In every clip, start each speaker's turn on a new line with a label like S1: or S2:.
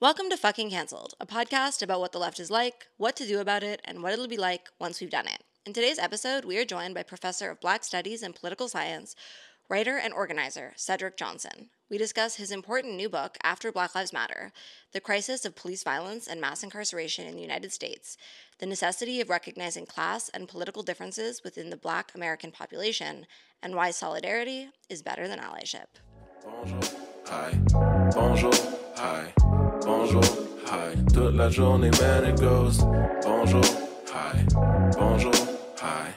S1: Welcome to Fucking Cancelled, a podcast about what the left is like, what to do about it, and what it'll be like once we've done it. In today's episode, we are joined by Professor of Black Studies and Political Science, writer and organizer Cedric Johnson. We discuss his important new book, After Black Lives Matter The Crisis of Police Violence and Mass Incarceration in the United States, the necessity of recognizing class and political differences within the Black American population, and why solidarity is better than allyship.
S2: Bonjour, hi, bonjour, hi, bonjour, hi. Toute la journée, man, it goes. Bonjour, hi, bonjour, hi,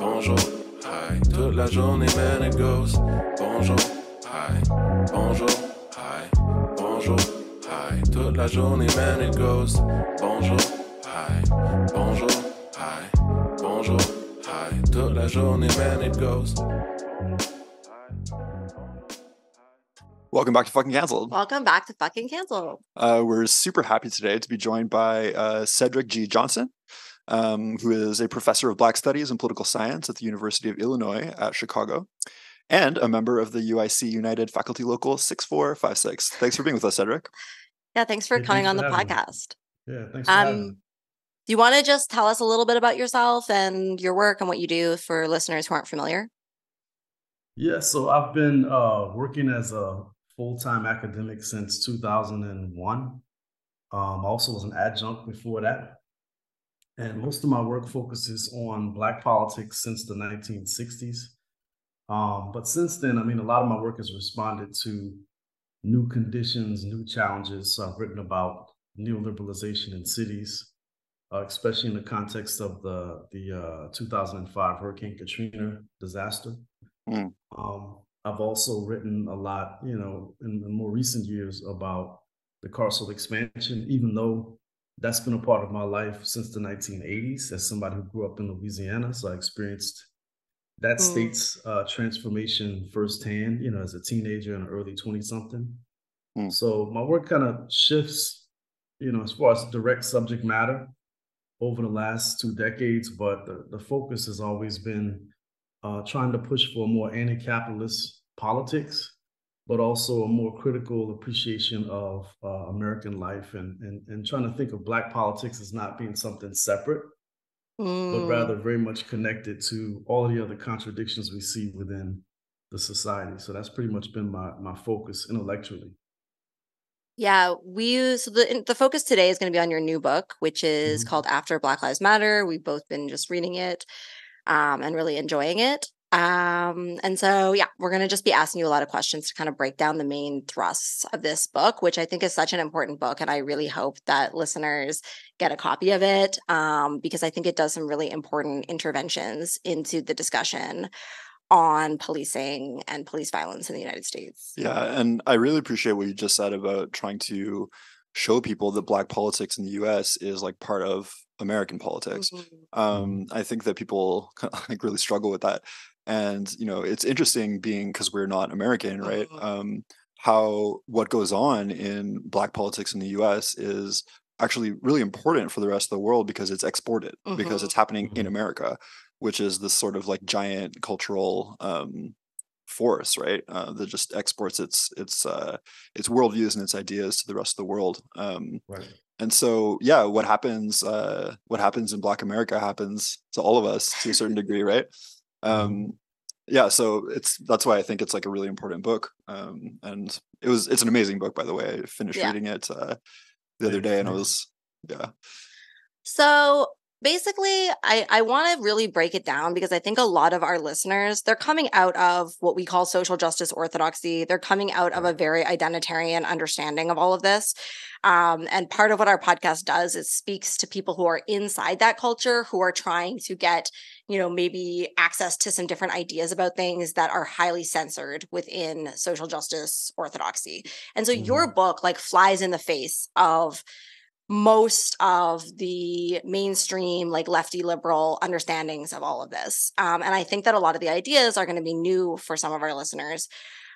S2: bonjour, hi. Toute la journée, man, it goes. Bonjour, hi, bonjour, hi, bonjour, hi. Toute la journée, man, it goes. Bonjour, hi, bonjour, hi, bonjour, hi. Toute la journée, man, it goes.
S3: Welcome back to Fucking Cancelled.
S1: Welcome back to Fucking Cancelled.
S3: Uh, we're super happy today to be joined by uh, Cedric G. Johnson, um, who is a professor of Black Studies and Political Science at the University of Illinois at Chicago, and a member of the UIC United Faculty Local 6456. Thanks for being with us, Cedric.
S1: Yeah, thanks for
S4: Hey,
S1: coming
S4: thanks
S1: on the
S4: for having me.
S1: podcast.
S4: Yeah, thanks for having
S1: Um,
S4: me.
S1: do you want to just tell us a little bit about yourself and your work and what you do for listeners who aren't familiar?
S4: Yeah, so I've been uh, working as a full-time academic since 2001. Um, I also was an adjunct before that. And most of my work focuses on Black politics since the 1960s. Um, but since then, I mean, a lot of my work has responded to new conditions, new challenges. So I've written about neoliberalization in cities, uh, especially in the context of the the uh, 2005 Hurricane Katrina disaster.
S3: Mm.
S4: Um, I've also written a lot, you know, in, in more recent years about the carceral expansion, even though that's been a part of my life since the 1980s as somebody who grew up in Louisiana. So I experienced that
S1: Mm.
S4: state's uh, transformation firsthand, you know, as a teenager and early 20 something.
S3: Mm.
S4: So my work kind of shifts, you know, as far as direct subject matter over the last two decades, but the, the focus has always been uh, trying to push for more anti-capitalist politics, but also a more critical appreciation of uh, American life and, and and trying to think of Black politics as not being something separate, but
S1: Mm,
S4: rather very much connected to all the other contradictions we see within the society. So that's pretty much been my my focus intellectually.
S1: Yeah, we so the the focus today is going to be on your new book, which is
S4: Mhm.
S1: called After Black Lives Matter. We've both been just reading it um, and really enjoying it. Um, and so, yeah, we're going to just be asking you a lot of questions to kind of break down the main thrusts of this book, which I think is such an important book. And I really hope that listeners get a copy of it um, because I think it does some really important interventions into the discussion on policing and police violence in the United States.
S3: Yeah, and I really appreciate what you just said about trying to show people that Black politics in the U.S. is like part of American politics.
S1: Mhm.
S3: um i think that people like really struggle with that and you know it's interesting being because we're not american right
S1: Mhm.
S3: um how what goes on in black politics in the us is actually really important for the rest of the world because it's exported because it's happening in
S4: Mhm.
S3: america which is this sort of like giant cultural um force right uh, that just exports its its uh its worldviews and its ideas to the rest of the world um
S4: Right.
S3: And so yeah what happens uh what happens in black america happens to all of us to a certain degree right? Um yeah so it's that's why i think it's like a really important book um and it was it's an amazing book by the way. I finished
S1: Yeah.
S3: reading it uh the other day and i was yeah.
S1: So basically, I, I want to really break it down because I think a lot of our listeners, they're coming out of what we call social justice orthodoxy. They're coming out of a very identitarian understanding of all of this. Um, and part of what our podcast does is speaks to people who are inside that culture, who are trying to get, you know, maybe access to some different ideas about things that are highly censored within social justice orthodoxy. And so your book like flies in the face of most of the mainstream like lefty liberal understandings of all of this. Um, and i think that a lot of the ideas are going to be new for some of our listeners.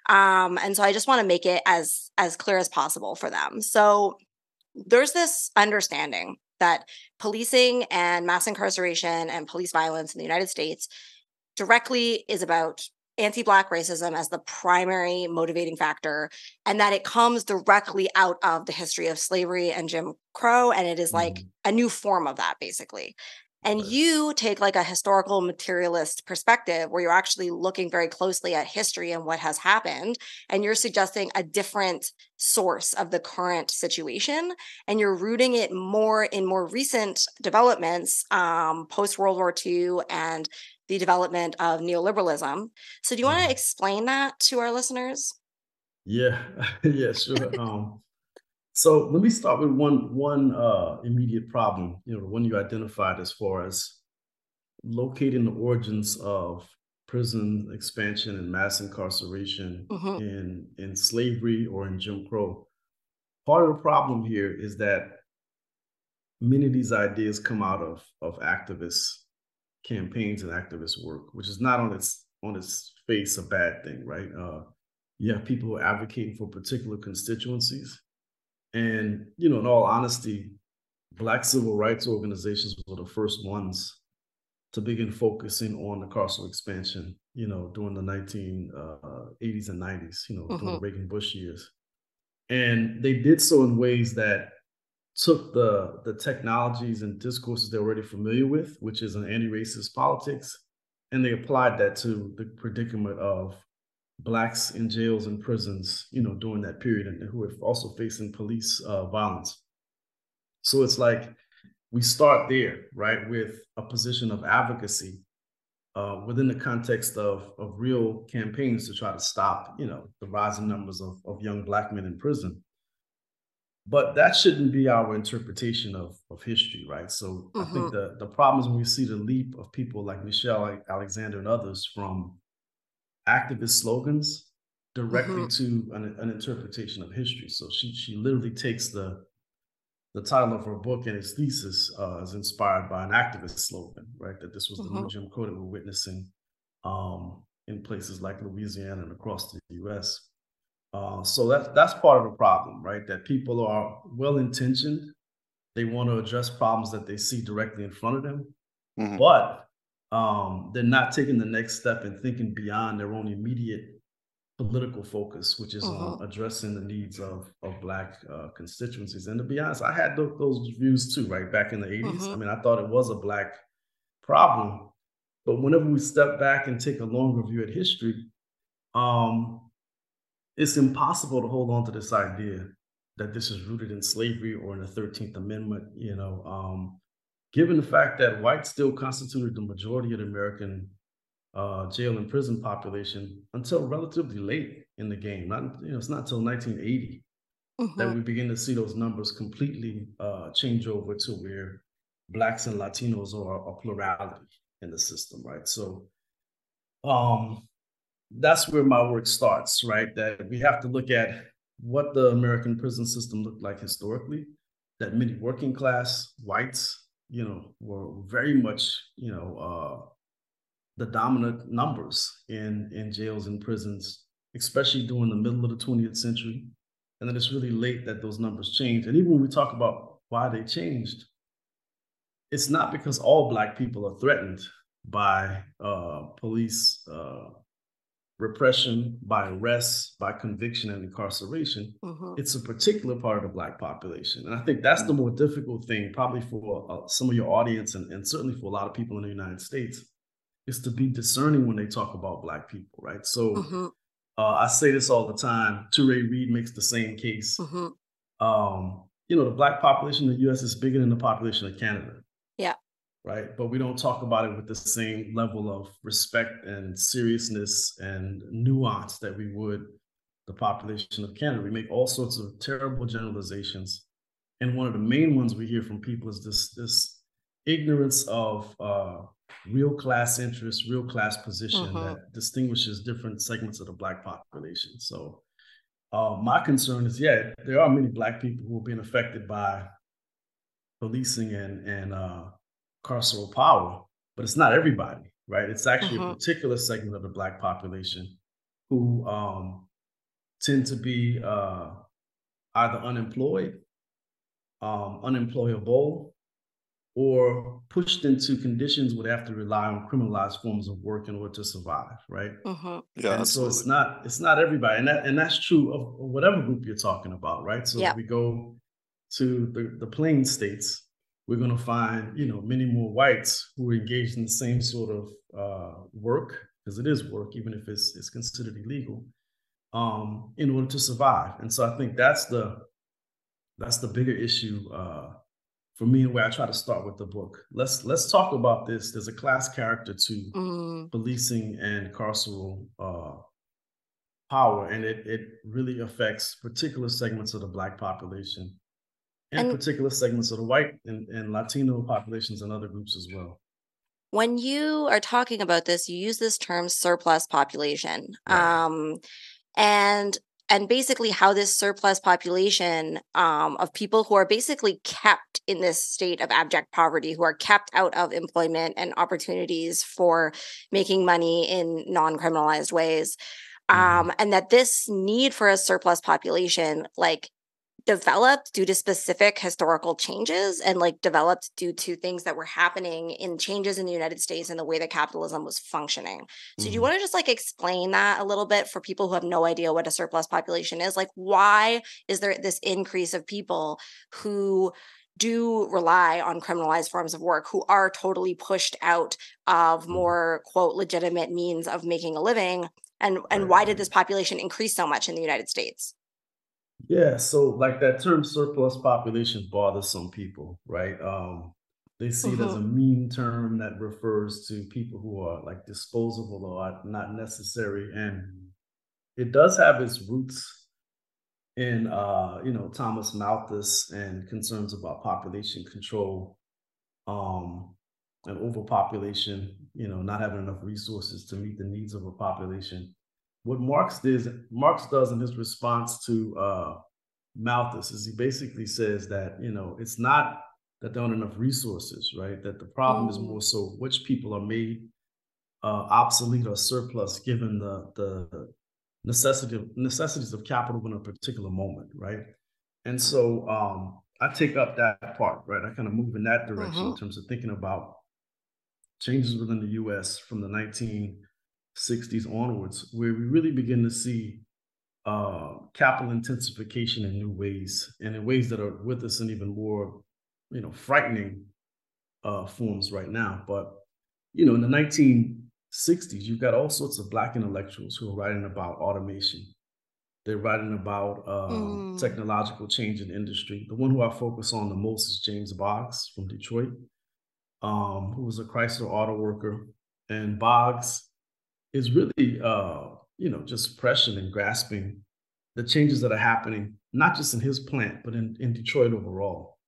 S1: Um, and so i just want to make it as as clear as possible for them. So there's this understanding that policing and mass incarceration and police violence in the united states directly is about anti Black racism as the primary motivating factor, and that it comes directly out of the history of slavery and Jim Crow. And it is like
S4: Mm-hmm.
S1: a new form of that, basically. And you take like a historical materialist perspective where you're actually looking very closely at history and what has happened. And you're suggesting a different source of the current situation. And you're rooting it more in more recent developments, um, post World War II and the development of neoliberalism. So, do you want to
S4: Mhm.
S1: explain that to our listeners?
S4: Yeah, yeah, sure. Um, so let me start with one one uh, immediate problem. You know, the one you identified as far as locating the origins of prison expansion and mass incarceration
S1: Mhm.
S4: in in slavery or in Jim Crow. Part of the problem here is that many of these ideas come out of of activist campaigns and activist work, which is not on its on its face a bad thing, right? Uh, you have people are advocating for particular constituencies, and you know, in all honesty, Black civil rights organizations were the first ones to begin focusing on the carceral expansion. You know, during the 1980s and 90s, you know, during the Reagan Bush years, and they did so in ways that took the the technologies and discourses they're already familiar with, which is an anti-racist politics, and they applied that to the predicament of blacks in jails and prisons, you know, during that period, and who are also facing police uh, violence. So it's like we start there, right, with a position of advocacy uh, within the context of of real campaigns to try to stop, you know, the rising numbers of, of young black men in prison. But that shouldn't be our interpretation of, of history, right? So I think
S1: Mhm.
S4: the, the problem is when we see the leap of people like Michelle Alexander and others from activist slogans directly to an, an interpretation of history. So she she literally takes the the title of her book and its thesis uh, is inspired by an activist slogan, right? That this was the new. Jim Crow that we're witnessing um, in places like Louisiana and across the U.S. Uh, so that's that's part of the problem, right? That people are well intentioned, they want to address problems that they see directly in front of them,
S3: Mhm.
S4: but um, they're not taking the next step and thinking beyond their own immediate political focus, which is on addressing the needs of of Black uh, constituencies. And to be honest, I had tho- those views too, right back in the 80s. I
S1: Mhm.
S4: mean, I thought it was a Black problem, but whenever we step back and take a longer view at history, um, it's impossible to hold on to this idea that this is rooted in slavery or in the 13th Amendment, you know, um, given the fact that whites still constituted the majority of the American uh, jail and prison population until relatively late in the game. Not, you know, it's not until 1980 that
S1: Mhm.
S4: we begin to see those numbers completely uh, change over to where blacks and Latinos are a plurality in the system, right? So, um, that's where my work starts, right? That we have to look at what the American prison system looked like historically. That many working class whites, you know, were very much, you know, uh, the dominant numbers in in jails and prisons, especially during the middle of the 20th century. And then it's really late that those numbers change. And even when we talk about why they changed, it's not because all Black people are threatened by uh, police uh, repression, by arrests, by conviction and incarceration.
S1: Mhm.
S4: It's a particular part of the Black population. And I think that's the more difficult thing, probably for uh, some of your audience and, and certainly for a lot of people in the United States, is to be discerning when they talk about Black people, right? So
S1: Mhm.
S4: uh, I say this all the time. Toure Reed makes the same case.
S1: Mhm.
S4: Um, you know, the Black population in the US is bigger than the population of Canada. Right. But we don't talk about it with the same level of respect and seriousness and nuance that we would the population of Canada. We make all sorts of terrible generalizations. And one of the main ones we hear from people is this this ignorance of uh, real class interest, real class position
S1: Mhm.
S4: that distinguishes different segments of the Black population. So, uh, my concern is, yeah, there are many Black people who are being affected by policing and and uh, carceral power, but it's not everybody, right? It's actually a
S1: Mhm.
S4: particular segment of the Black population who um, tend to be uh, either unemployed, um, unemployable, or pushed into conditions where they have to rely on criminalized forms of work in order to survive, right?
S1: Mm-hmm.
S3: Yeah,
S4: and so it's not it's not everybody, and that and that's true of whatever group you're talking about, right? So
S1: Yeah.
S4: if we go to the the plain states, we're going to find you know many more whites who are engaged in the same sort of uh, work because it is work, even if it's it's considered illegal, um, in order to survive. And so I think that's the that's the bigger issue uh, for me and where I try to start with the book. Let's let's talk about this. There's a class character to
S1: Mm,
S4: policing and carceral uh, power, and it it really affects particular segments of the black population and,
S1: And-
S4: particular segments of the white and, and Latino populations and other groups as well.
S1: when you are talking about this, you use this term surplus population.
S4: Right.
S1: Um, and and basically how this surplus population um, of people who are basically kept in this state of abject poverty, who are kept out of employment and opportunities for making money in non-criminalized ways,
S4: Mhm.
S1: um, and that this need for a surplus population, like developed due to specific historical changes and like developed due to things that were happening in changes in the United States and the way that capitalism was functioning. So do you
S4: Mhm.
S1: want to just like explain that a little bit for people who have no idea what a surplus population is? Like why is there this increase of people who do rely on criminalized forms of work who are totally pushed out of
S4: Mhm.
S1: more quote legitimate means of making a living and and why did this population increase so much in the United States?
S4: Yeah, so like that term surplus population bothers some people, right? Um, they see it as a mean term that refers to people who are like disposable or not necessary. And it does have its roots in uh, you know, Thomas Malthus and concerns about population control, um, and overpopulation, you know, not having enough resources to meet the needs of a population what Marx does Marx does in his response to uh, Malthus is he basically says that you know it's not that there aren't enough resources, right? That the problem is
S1: Mm.
S4: more so which people are made uh, obsolete or surplus given the the necessity of, necessities of capital in a particular moment, right? And so um, I take up that part, right? I kind of move in that direction in
S1: Mhm.
S4: terms of thinking about changes within the U.S. from the 1960s onwards, where we really begin to see uh, capital intensification in new ways, and in ways that are with us in even more, you know, frightening uh, forms right now. But you know, in the 1960s, you've got all sorts of black intellectuals who are writing about automation. They're writing about uh,
S1: Mm.
S4: technological change in industry. The one who I focus on the most is James Boggs from Detroit, um, who was a Chrysler auto worker. And Boggs is really, uh, you know, just pressing and grasping the changes that are happening, not just in his plant, but in, in Detroit overall.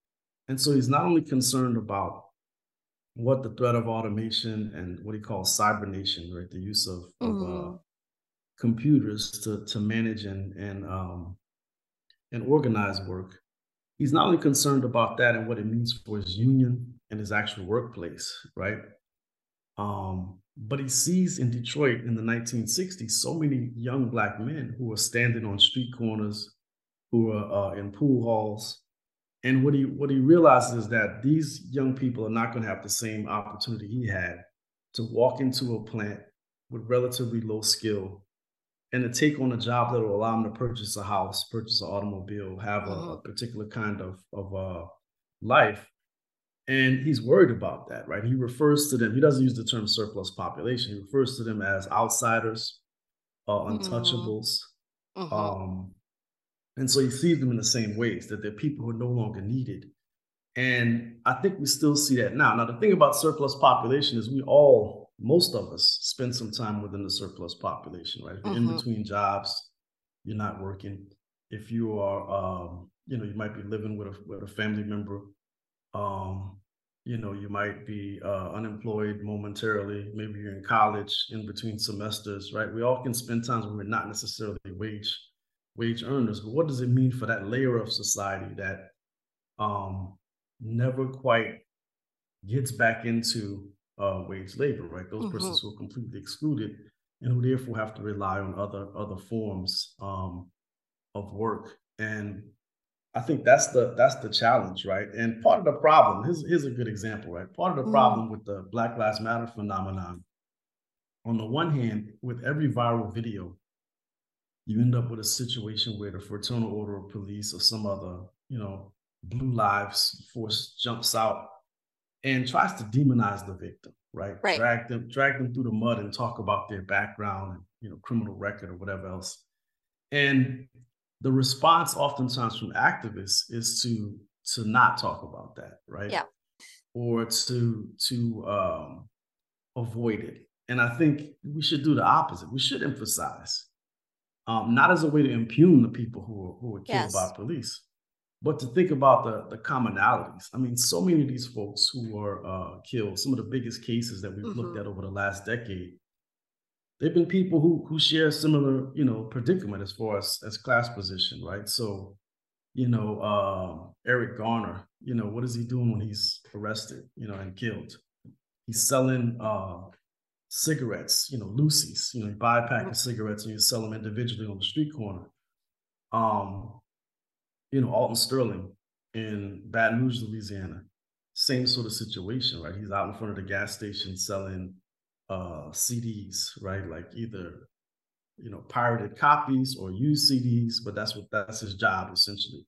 S4: And so he's not only concerned about what the threat of automation and what he calls cybernation, right? The use of, of uh,
S1: Mhm.
S4: computers to, to manage and, and, um, and organize work. He's not only concerned about that and what it means for his union and his actual workplace, right? Um, but he sees in Detroit in the 1960s so many young black men who are standing on street corners, who are uh, in pool halls, and what he what he realizes is that these young people are not going to have the same opportunity he had to walk into a plant with relatively low skill and to take on a job that will allow them to purchase a house, purchase an automobile, have a, a
S1: Mhm.
S4: particular kind of of uh, life. And he's worried about that, right? He refers to them. He doesn't use the term surplus population. He refers to them as outsiders, uh,
S1: Mhm.
S4: untouchables,
S1: Mhm.
S4: um, and so he sees them in the same ways that they're people who are no longer needed. And I think we still see that now. Now, the thing about surplus population is we all, most of us, spend some time within the surplus population, right? If you're in
S1: Mhm.
S4: between jobs, you're not working. If you are, um, you know, you might be living with a with a family member. Um, you know, you might be uh, unemployed momentarily. Maybe you're in college in between semesters, right? We all can spend times when we're not necessarily wage wage earners. But what does it mean for that layer of society that um, never quite gets back into uh, wage labor, right? Those
S1: Mhm.
S4: persons who are completely excluded and who therefore have to rely on other other forms um, of work. And I think that's the that's the challenge, right? And part of the problem, here's, here's a good example, right? Part of the mm. problem with the Black Lives Matter phenomenon, on the one hand, with every viral video, you end up with a situation where the Fraternal Order of Police or some other, you know, Blue Lives Force jumps out and tries to demonize the victim, right?
S1: Right.
S4: Drag them, drag them through the mud and talk about their background and you know criminal record or whatever else. And the response oftentimes from activists is to to not talk about that, right?
S1: Yeah.
S4: Or to to um, avoid it. And I think we should do the opposite. We should emphasize, um, not as a way to impugn the people who were, who were killed yes. by police, but to think about the the commonalities. I mean, so many of these folks who were uh, killed, some of the biggest cases that we've mm-hmm. looked at over the last decade, there've been people who who share similar, you know, predicament as far as as class position, right? So, you know, uh, Eric Garner, you know, what is he doing when he's arrested, you know, and killed? He's selling uh, cigarettes, you know, loosies. You know, you buy a pack of cigarettes and you sell them individually on the street corner. Um, you know, Alton Sterling in Baton Rouge, Louisiana, same sort of situation, right? He's out in front of the gas station selling uh, CDs, right? Like either you know pirated copies or used CDs, but that's what that's his job essentially.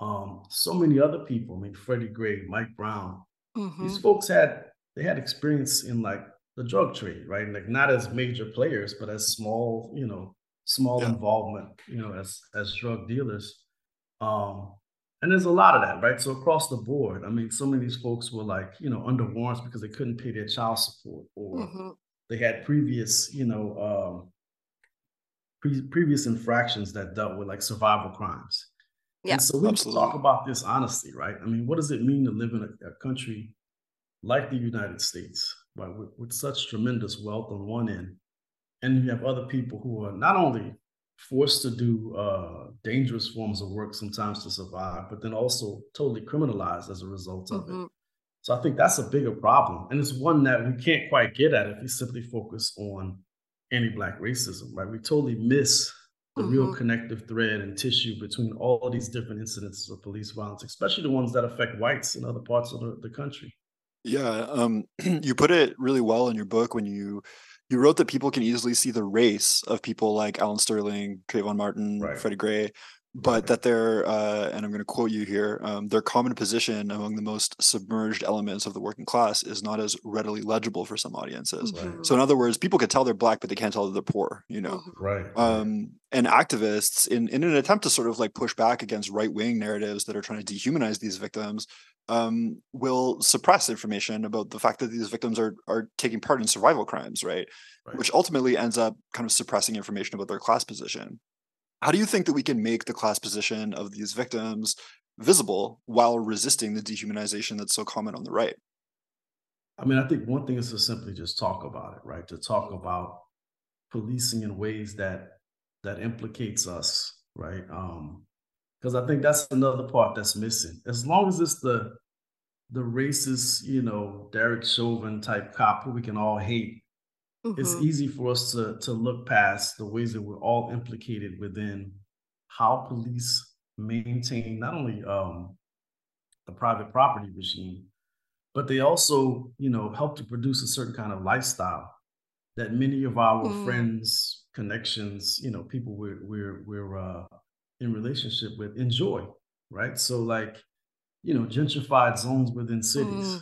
S4: Um, so many other people, I mean Freddie Gray, Mike Brown, mm-hmm. these folks had they had experience in like the drug trade, right? Like not as major players, but as small, you know, small yeah. involvement, you know, as as drug dealers. Um, and there's a lot of that, right? So across the board, I mean, some of these folks were like, you know, under warrants because they couldn't pay their child support, or mm-hmm. they had previous, you know, um, pre- previous infractions that dealt with like survival crimes.
S1: Yeah,
S4: and so we absolutely. talk about this honestly, right? I mean, what does it mean to live in a, a country like the United States, right, with, with such tremendous wealth on one end, and you have other people who are not only forced to do uh, dangerous forms of work sometimes to survive, but then also totally criminalized as a result of mm-hmm. it. So I think that's a bigger problem. And it's one that we can't quite get at if we simply focus on anti-black racism, right? We totally miss the mm-hmm. real connective thread and tissue between all of these different incidents of police violence, especially the ones that affect whites in other parts of the, the country.
S3: Yeah, um, you put it really well in your book when you you wrote that people can easily see the race of people like Alton Sterling, Trayvon Martin, right. Freddie Gray, but right. that their uh, and I'm going to quote you here, um, their common position among the most submerged elements of the working class is not as readily legible for some audiences. Right. So in other words, people can tell they're black, but they can't tell that they're poor. You know,
S4: mm-hmm. right?
S3: Um, and activists, in in an attempt to sort of like push back against right wing narratives that are trying to dehumanize these victims, um, will suppress information about the fact that these victims are are taking part in survival crimes, right? right? Which ultimately ends up kind of suppressing information about their class position. How do you think that we can make the class position of these victims visible while resisting the dehumanization that's so common on the right?
S4: I mean, I think one thing is to simply just talk about it, right? To talk about policing in ways that that implicates us, right? Um, because I think that's another part that's missing. As long as it's the the racist, you know, Derek Chauvin type cop who we can all hate, mm-hmm. it's easy for us to to look past the ways that we're all implicated within how police maintain not only um, the private property regime, but they also, you know, help to produce a certain kind of lifestyle that many of our mm. friends, connections, you know, people we're we're we're uh, in relationship with enjoy, right? So like, you know, gentrified zones within cities, mm.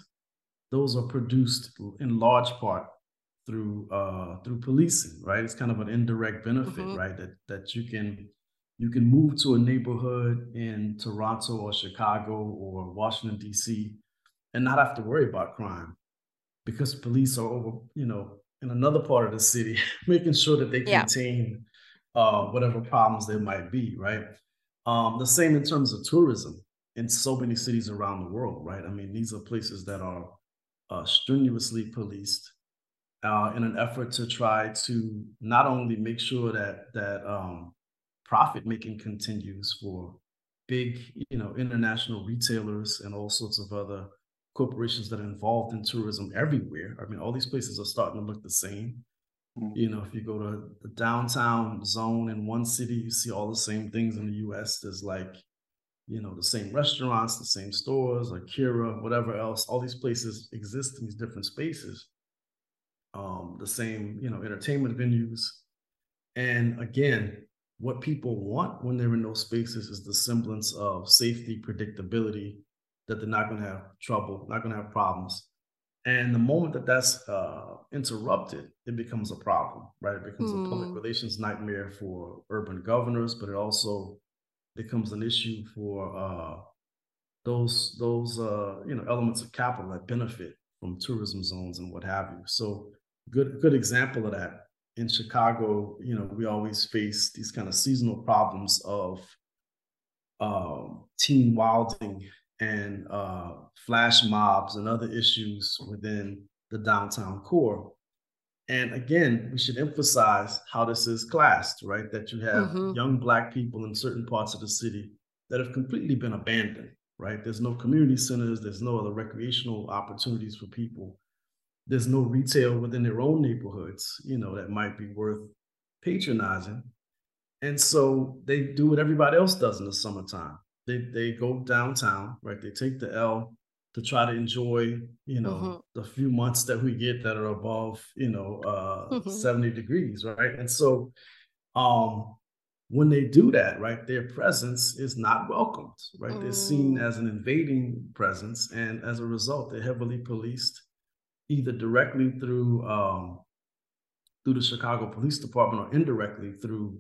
S4: those are produced in large part through uh through policing, right? It's kind of an indirect benefit, mm-hmm. right? That that you can you can move to a neighborhood in Toronto or Chicago or Washington D.C. and not have to worry about crime because police are over, you know, in another part of the city, making sure that they contain uh, whatever problems there might be, right? Um, the same in terms of tourism in so many cities around the world, right? I mean, these are places that are uh, strenuously policed uh, in an effort to try to not only make sure that that um, profit making continues for big, you know, international retailers and all sorts of other corporations that are involved in tourism everywhere. I mean, all these places are starting to look the same. Mm-hmm. You know, if you go to the downtown zone in one city, you see all the same things in the US. There's like, you know, the same restaurants, the same stores, Akira, whatever else. All these places exist in these different spaces. Um, the same, you know, entertainment venues. And again, what people want when they're in those spaces is the semblance of safety, predictability, that they're not going to have trouble, not going to have problems. And the moment that that's uh, interrupted, it becomes a problem, right? It becomes mm. a public hmm. relations nightmare for urban governors, but it also becomes an issue for uh, those those uh, you know elements of capital that benefit from tourism zones and what have you. So good good example of that in Chicago. You know, we always face these kind of seasonal problems of um, team wilding and uh, flash mobs and other issues within the downtown core. And again, we should emphasize how this is classed, right? That you have mm-hmm. young Black people in certain parts of the city that have completely been abandoned, right? There's no community centers, there's no other recreational opportunities for people. There's no retail within their own neighborhoods, you know, that might be worth patronizing. And so they do what everybody else does in the summertime they they go downtown, right? They take the L to try to enjoy, you know, mm-hmm. the few months that we get that are above, you know, uh mm-hmm. 70 degrees, right? And so um when they do that, right, their presence is not welcomed, right? Mm. They're seen mm. as an invading presence, and as a result, they're heavily policed, either directly through um, through the Chicago Police Department or indirectly through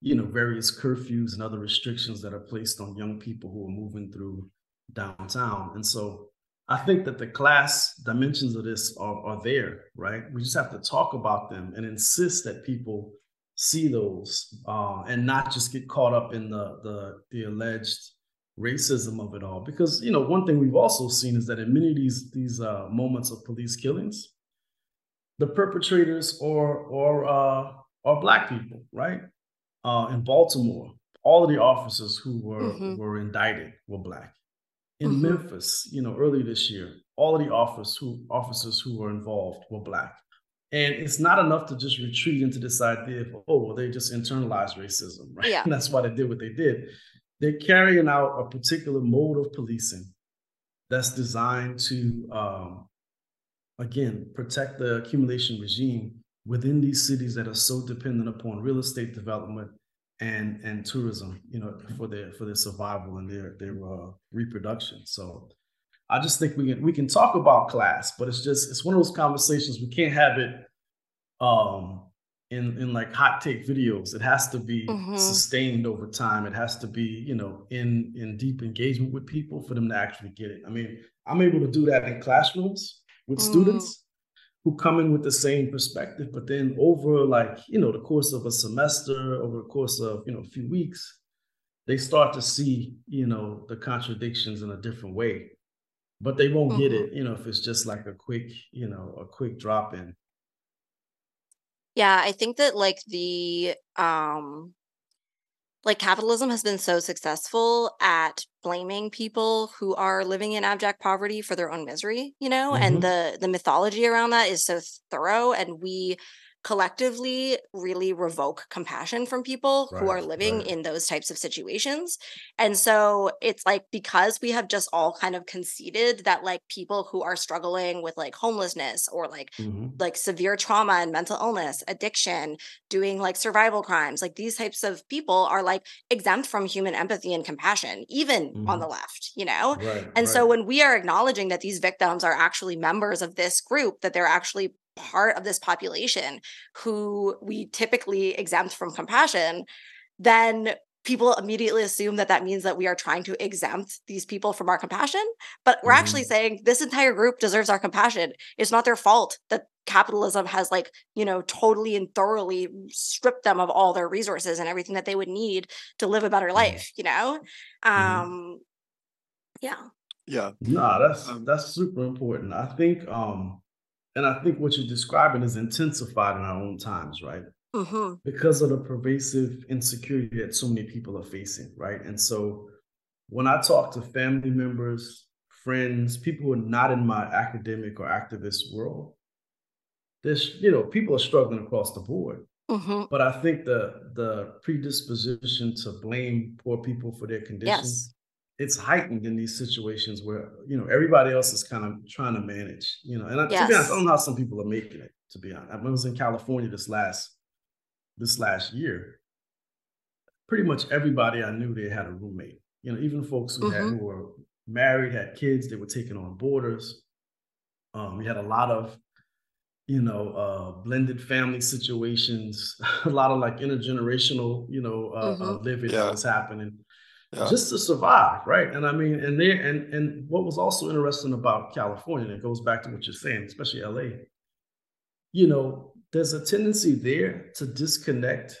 S4: you know, various curfews and other restrictions that are placed on young people who are moving through downtown. And so I think that the class dimensions of this are, are there, right? We just have to talk about them and insist that people see those uh, and not just get caught up in the, the, the alleged racism of it all. Because, you know, one thing we've also seen is that in many of these, these uh, moments of police killings, the perpetrators or, or, uh, are Black people, right? uh, in Baltimore, all of the officers who were mm-hmm. were indicted were black. In mm-hmm. Memphis, you know, early this year, all of the officers who officers who were involved were black. And it's not enough to just retreat into this idea of, oh, well, they just internalized racism, right? Yeah. And that's why they did what they did. They're carrying out a particular mode of policing that's designed to, um, again, protect the accumulation regime within these cities that are so dependent upon real estate development and and tourism, you know, for their for their survival and their their uh, reproduction. So I just think we can we can talk about class, but it's just it's one of those conversations we can't have it um in in like hot take videos. It has to be mm-hmm. sustained over time. It has to be, you know, in in deep engagement with people for them to actually get it. I mean, I'm able to do that in classrooms with mm. students who come in with the same perspective, but then over like, you know, the course of a semester, over the course of, you know, a few weeks, they start to see, you know, the contradictions in a different way. But they won't mm-hmm. get it, you know, if it's just like a quick, you know, a quick drop in.
S1: Yeah, I think that like the um like capitalism has been so successful at blaming people who are living in abject poverty for their own misery you know mm-hmm. and the the mythology around that is so thorough and we collectively really revoke compassion from people right, who are living right. in those types of situations. And so it's like because we have just all kind of conceded that like people who are struggling with like homelessness or like mm-hmm. like severe trauma and mental illness, addiction, doing like survival crimes, like these types of people are like exempt from human empathy and compassion even mm-hmm. on the left, you know? Right, and so when we are acknowledging that these victims are actually members of this group that they're actually part of this population who we typically exempt from compassion, then people immediately assume that that means that we are trying to exempt these people from our compassion. But we're mm-hmm. actually saying this entire group deserves our compassion. It's not their fault that capitalism has like you know totally and thoroughly stripped them of all their resources and everything that they would need to live a better mm-hmm. life you know mm-hmm. um yeah
S3: yeah
S4: no that's um, that's super important i think um and I think what you're describing is intensified in our own times, right? Mm-hmm. Because of the pervasive insecurity that so many people are facing, right? And so when I talk to family members, friends, people who are not in my academic or activist world, there's, you know, people are struggling across the board. Mm-hmm. But I think the the predisposition to blame poor people for their conditions yes. It's heightened in these situations where you know everybody else is kind of trying to manage. You know, and I,
S1: Yes.
S4: to be honest, I don't know how some people are making it. To be honest, I was in California this last this last year. Pretty much everybody I knew they had a roommate. You know, even folks who had
S1: Mhm.
S4: who were married, had kids, they were taking on boarders. Um, we had a lot of, you know, uh, blended family situations, a lot of like intergenerational, you know, uh, uh, living
S3: Yeah.
S4: that was happening
S3: Yeah.
S4: just to survive, right? And I mean, and there, and and what was also interesting about California, and it goes back to what you're saying, especially LA. You know, there's a tendency there to disconnect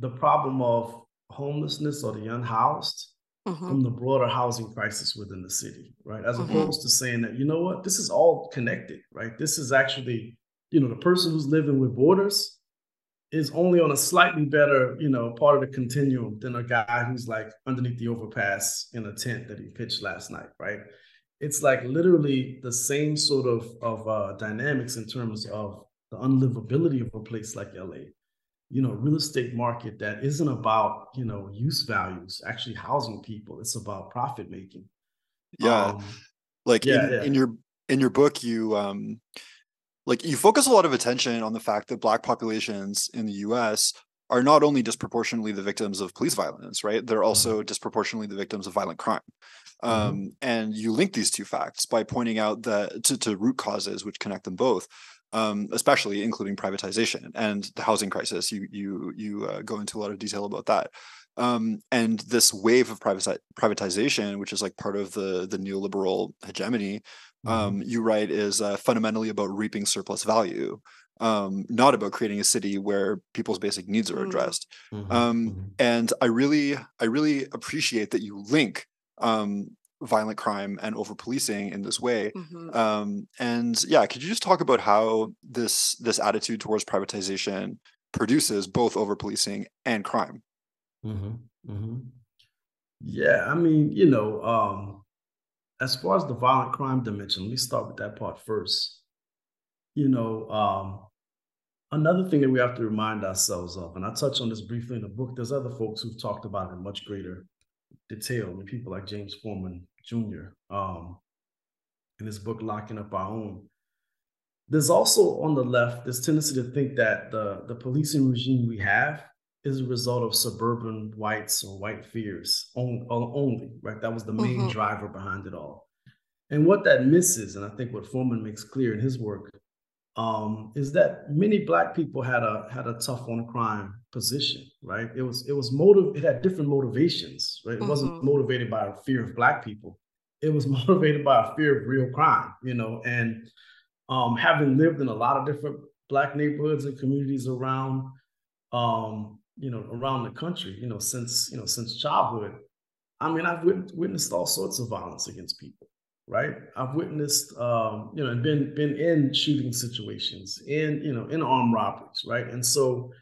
S4: the problem of homelessness or the unhoused
S1: Mhm.
S4: from the broader housing crisis within the city, right? As
S1: Mhm.
S4: opposed to saying that, you know what, this is all connected, right? This is actually, you know, the person who's living with boarders is only on a slightly better, you know, part of the continuum than a guy who's like underneath the overpass in a tent that he pitched last night, right? It's like literally the same sort of of uh, dynamics in terms of the unlivability of a place like LA. You know, real estate market that isn't about you know use values, actually housing people. It's about profit making.
S3: Yeah.
S4: Um,
S3: like
S4: yeah,
S3: in,
S4: yeah.
S3: in your in your book you um like you focus a lot of attention on the fact that black populations in the US are not only disproportionately the victims of police violence, right? They're also disproportionately the victims of violent crime. Um, and you link these two facts by pointing out that to, to root causes which connect them both, um, especially including privatization and the housing crisis. You you you uh, go into a lot of detail about that. Um, and this wave of privati- privatization, which is like part of the the neoliberal hegemony, um, you write is uh, fundamentally about reaping surplus value, um, not about creating a city where people's basic needs are
S1: Mm.
S3: addressed.
S4: mhm,
S3: Um,
S4: mhm.
S3: And I really, I really appreciate that you link um, violent crime and over policing in this way.
S1: Mhm.
S3: Um, and yeah, could you just talk about how this this attitude towards privatization produces both over policing and crime?
S4: hmm hmm Yeah, I mean, you know, um, as far as the violent crime dimension, let me start with that part first. You know, um, another thing that we have to remind ourselves of, and I touch on this briefly in the book, there's other folks who've talked about it in much greater detail, mean, people like James Forman Jr. Um, in his book, Locking Up Our Own. There's also on the left this tendency to think that the, the policing regime we have is a result of suburban whites or white fears on- on- only, right? That was the main
S1: Mhm.
S4: driver behind it all. And what that misses, and I think what Forman makes clear in his work, um, is that many black people had a had a tough on crime position, right? It was it was motive, it had different motivations, right? It wasn't
S1: Mhm.
S4: motivated by a fear of black people. It was motivated by a fear of real crime, you know, and um, having lived in a lot of different black neighborhoods and communities around um, you know, around the country, you know, since, you know, since childhood. I mean, I've wit- witnessed all sorts of violence against people, right? I've witnessed, um, you know, and been been in shooting situations, in you know, in armed robberies, right? And so,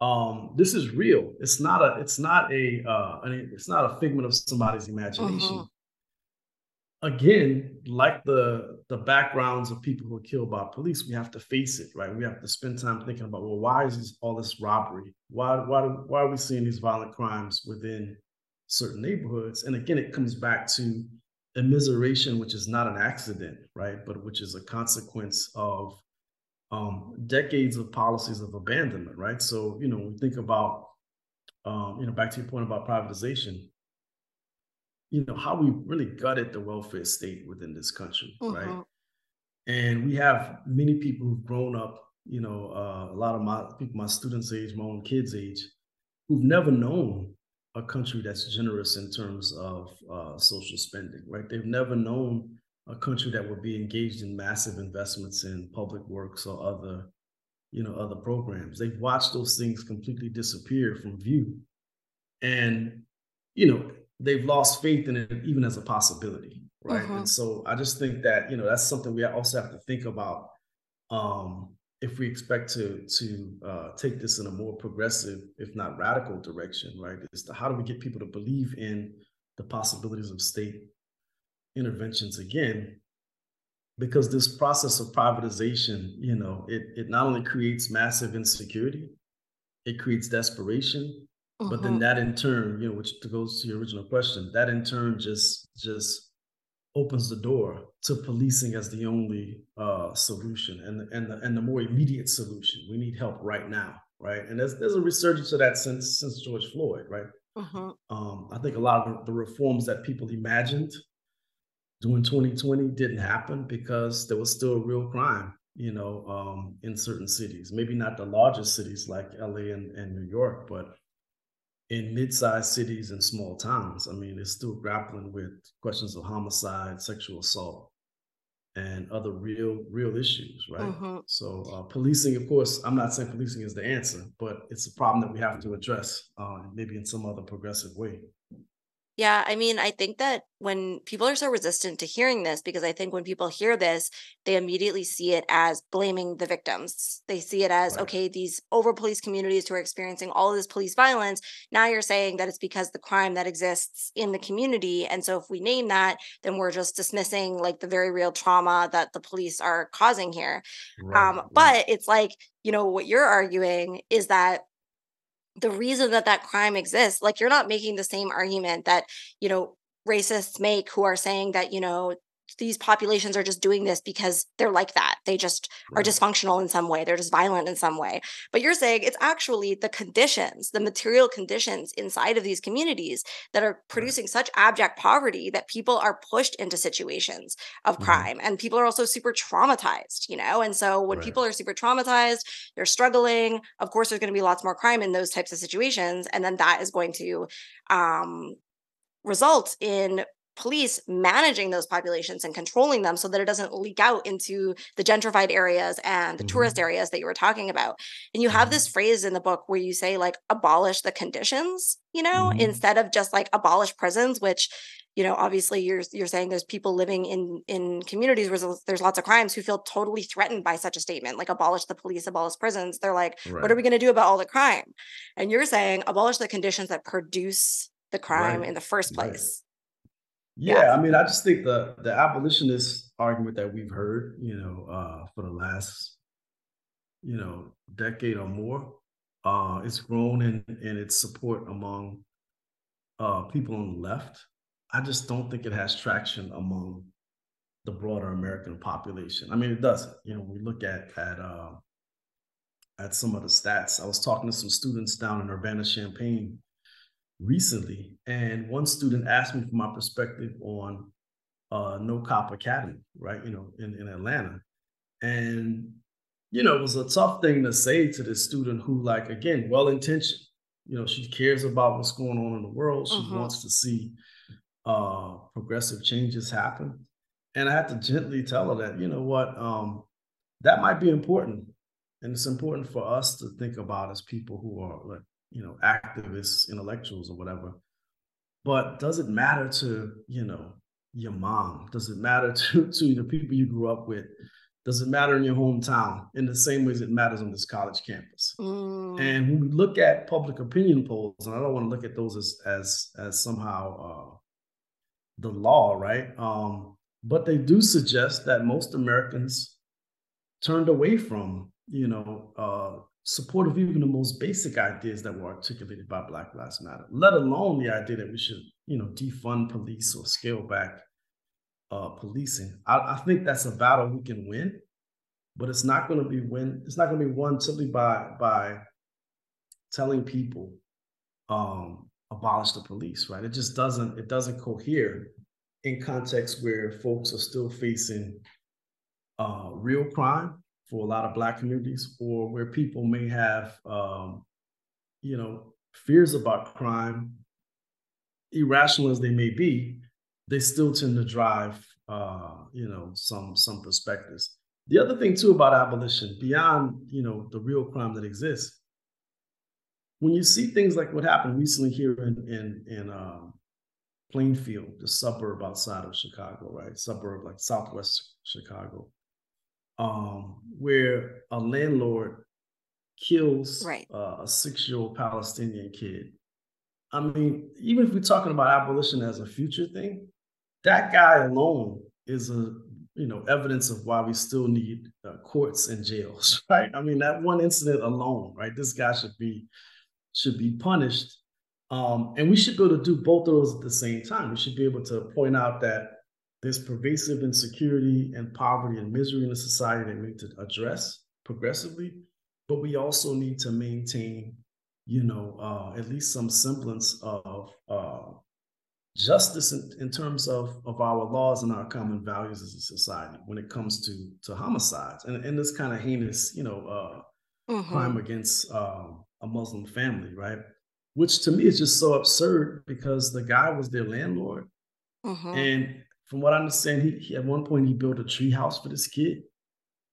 S4: um, this is real. It's not a, it's not a, uh, it's not a figment of somebody's imagination.
S1: Mhm.
S4: Again, like the the backgrounds of people who are killed by police, we have to face it, right? We have to spend time thinking about, well, why is this, all this robbery? Why why why are we seeing these violent crimes within certain neighborhoods? And again, it comes back to immiseration, which is not an accident, right? But which is a consequence of um, decades of policies of abandonment, right? So, you know, we think about, um, you know, back to your point about privatization, you know, how we really gutted the welfare state within this country, right?
S1: Mhm.
S4: And we have many people who've grown up, you know, uh, a lot of my people, my students' age, my own kids' age, who've never known a country that's generous in terms of uh, social spending, right? They've never known a country that would be engaged in massive investments in public works or other, you know, other programs. They've watched those things completely disappear from view, and you know, they've lost faith in it even as a possibility, right?
S1: Mhm.
S4: And so I just think that you know that's something we also have to think about um, if we expect to to uh, take this in a more progressive, if not radical, direction, right? Is to how do we get people to believe in the possibilities of state interventions again? Because this process of privatization, you know, it it not only creates massive insecurity, it creates desperation, Mm-hmm. But then mm-hmm. that in turn, you know, which goes to your original question, that in turn just just opens the door to policing as the only uh, solution and and the, and the more immediate solution. We need help right now, right? And there's there's a resurgence of that since since George Floyd, right? Mm-hmm. Um, I think a lot of the reforms that people imagined during 2020 didn't happen because there was still real crime, you know, um, in certain cities. Maybe not the largest cities like LA and, and New York, but in mid-sized cities and small towns, I mean, it's still grappling with questions of homicide, sexual assault, and other real, real issues, right? Mm-hmm. So, uh, policing, of course, I'm not saying policing is the answer, but it's a problem that we have to address, uh, maybe in some other progressive way.
S1: Yeah, I mean, I think that when people are so resistant to hearing this, because I think when people hear this, they immediately see it as blaming the victims. They see it as, right. okay, these over police communities who are experiencing all this police violence, now you're saying that it's because the crime that exists in the community. And so if we name that, then we're just dismissing like the very real trauma that the police are causing here. Right, um, right. But it's like, you know, what you're arguing is that the reason that that crime exists like you're not making the same argument that you know racists make who are saying that you know these populations are just doing this because they're like that. They just are dysfunctional in some way. They're just violent in some way. But you're saying it's actually the conditions, the material conditions inside of these communities that are producing such abject poverty that people are pushed into situations of mm-hmm. crime. And people are also super traumatized, you know? And so when right. people are super traumatized, they're struggling. Of course, there's going to be lots more crime in those types of situations. And then that is going to um, result in police managing those populations and controlling them so that it doesn't leak out into the gentrified areas and the mm-hmm. tourist areas that you were talking about. And you have mm-hmm. this phrase in the book where you say like abolish the conditions, you know, mm-hmm. instead of just like abolish prisons, which you know obviously you're you're saying there's people living in in communities where there's lots of crimes who feel totally threatened by such a statement like abolish the police abolish prisons they're like right. what are we going to do about all the crime and you're saying abolish the conditions that produce the crime right. in the first place
S4: yeah, I mean, I just think the the abolitionist argument that we've heard, you know, uh, for the last, you know, decade or more, uh, it's grown in in its support among uh, people on the left. I just don't think it has traction among the broader American population. I mean, it doesn't. You know, we look at at uh, at some of the stats. I was talking to some students down in Urbana Champaign recently, and one student asked me for my perspective on uh, No Cop Academy, right? You know, in, in Atlanta. And, you know, it was a tough thing to say to this student who, like, again, well intentioned. You know, she cares about what's going on in the world. She uh-huh. wants to see uh, progressive changes happen. And I had to gently tell her that, you know what, um, that might be important. And it's important for us to think about as people who are like you know, activists, intellectuals, or whatever. But does it matter to, you know, your mom? Does it matter to, to the people you grew up with? Does it matter in your hometown in the same ways it matters on this college campus? Mm. And when we look at public opinion polls, and I don't want to look at those as as as somehow uh, the law, right? Um, but they do suggest that most Americans turned away from, you know, uh, support of even the most basic ideas that were articulated by Black Lives Matter, let alone the idea that we should, you know, defund police or scale back uh, policing. I, I think that's a battle we can win, but it's not going to be win. It's not going to be won simply by by telling people um, abolish the police. Right? It just doesn't. It doesn't cohere in context where folks are still facing uh, real crime for a lot of black communities or where people may have um, you know fears about crime irrational as they may be they still tend to drive uh, you know some some perspectives. The other thing too about abolition beyond you know the real crime that exists when you see things like what happened recently here in in, in um, plainfield the suburb outside of chicago right? Suburb like southwest chicago um, where a landlord kills right. uh, a six-year-old Palestinian kid. I mean, even if we're talking about abolition as a future thing, that guy alone is a you know evidence of why we still need uh, courts and jails, right? I mean, that one incident alone, right? This guy should be should be punished Um, and we should be able to do both of those at the same time. We should be able to point out that there's pervasive insecurity and poverty and misery in the society that we need to address progressively, but we also need to maintain, you know, uh, at least some semblance of uh, justice in, in, terms of, of our laws and our common values as a society when it comes to to homicides and, and this kind of heinous, you know, uh, mm-hmm. crime against um, a Muslim family, right? Which to me is just so absurd because the guy was their landlord, mm-hmm. and from what I understand, he, he, at one point he built a tree house for this kid.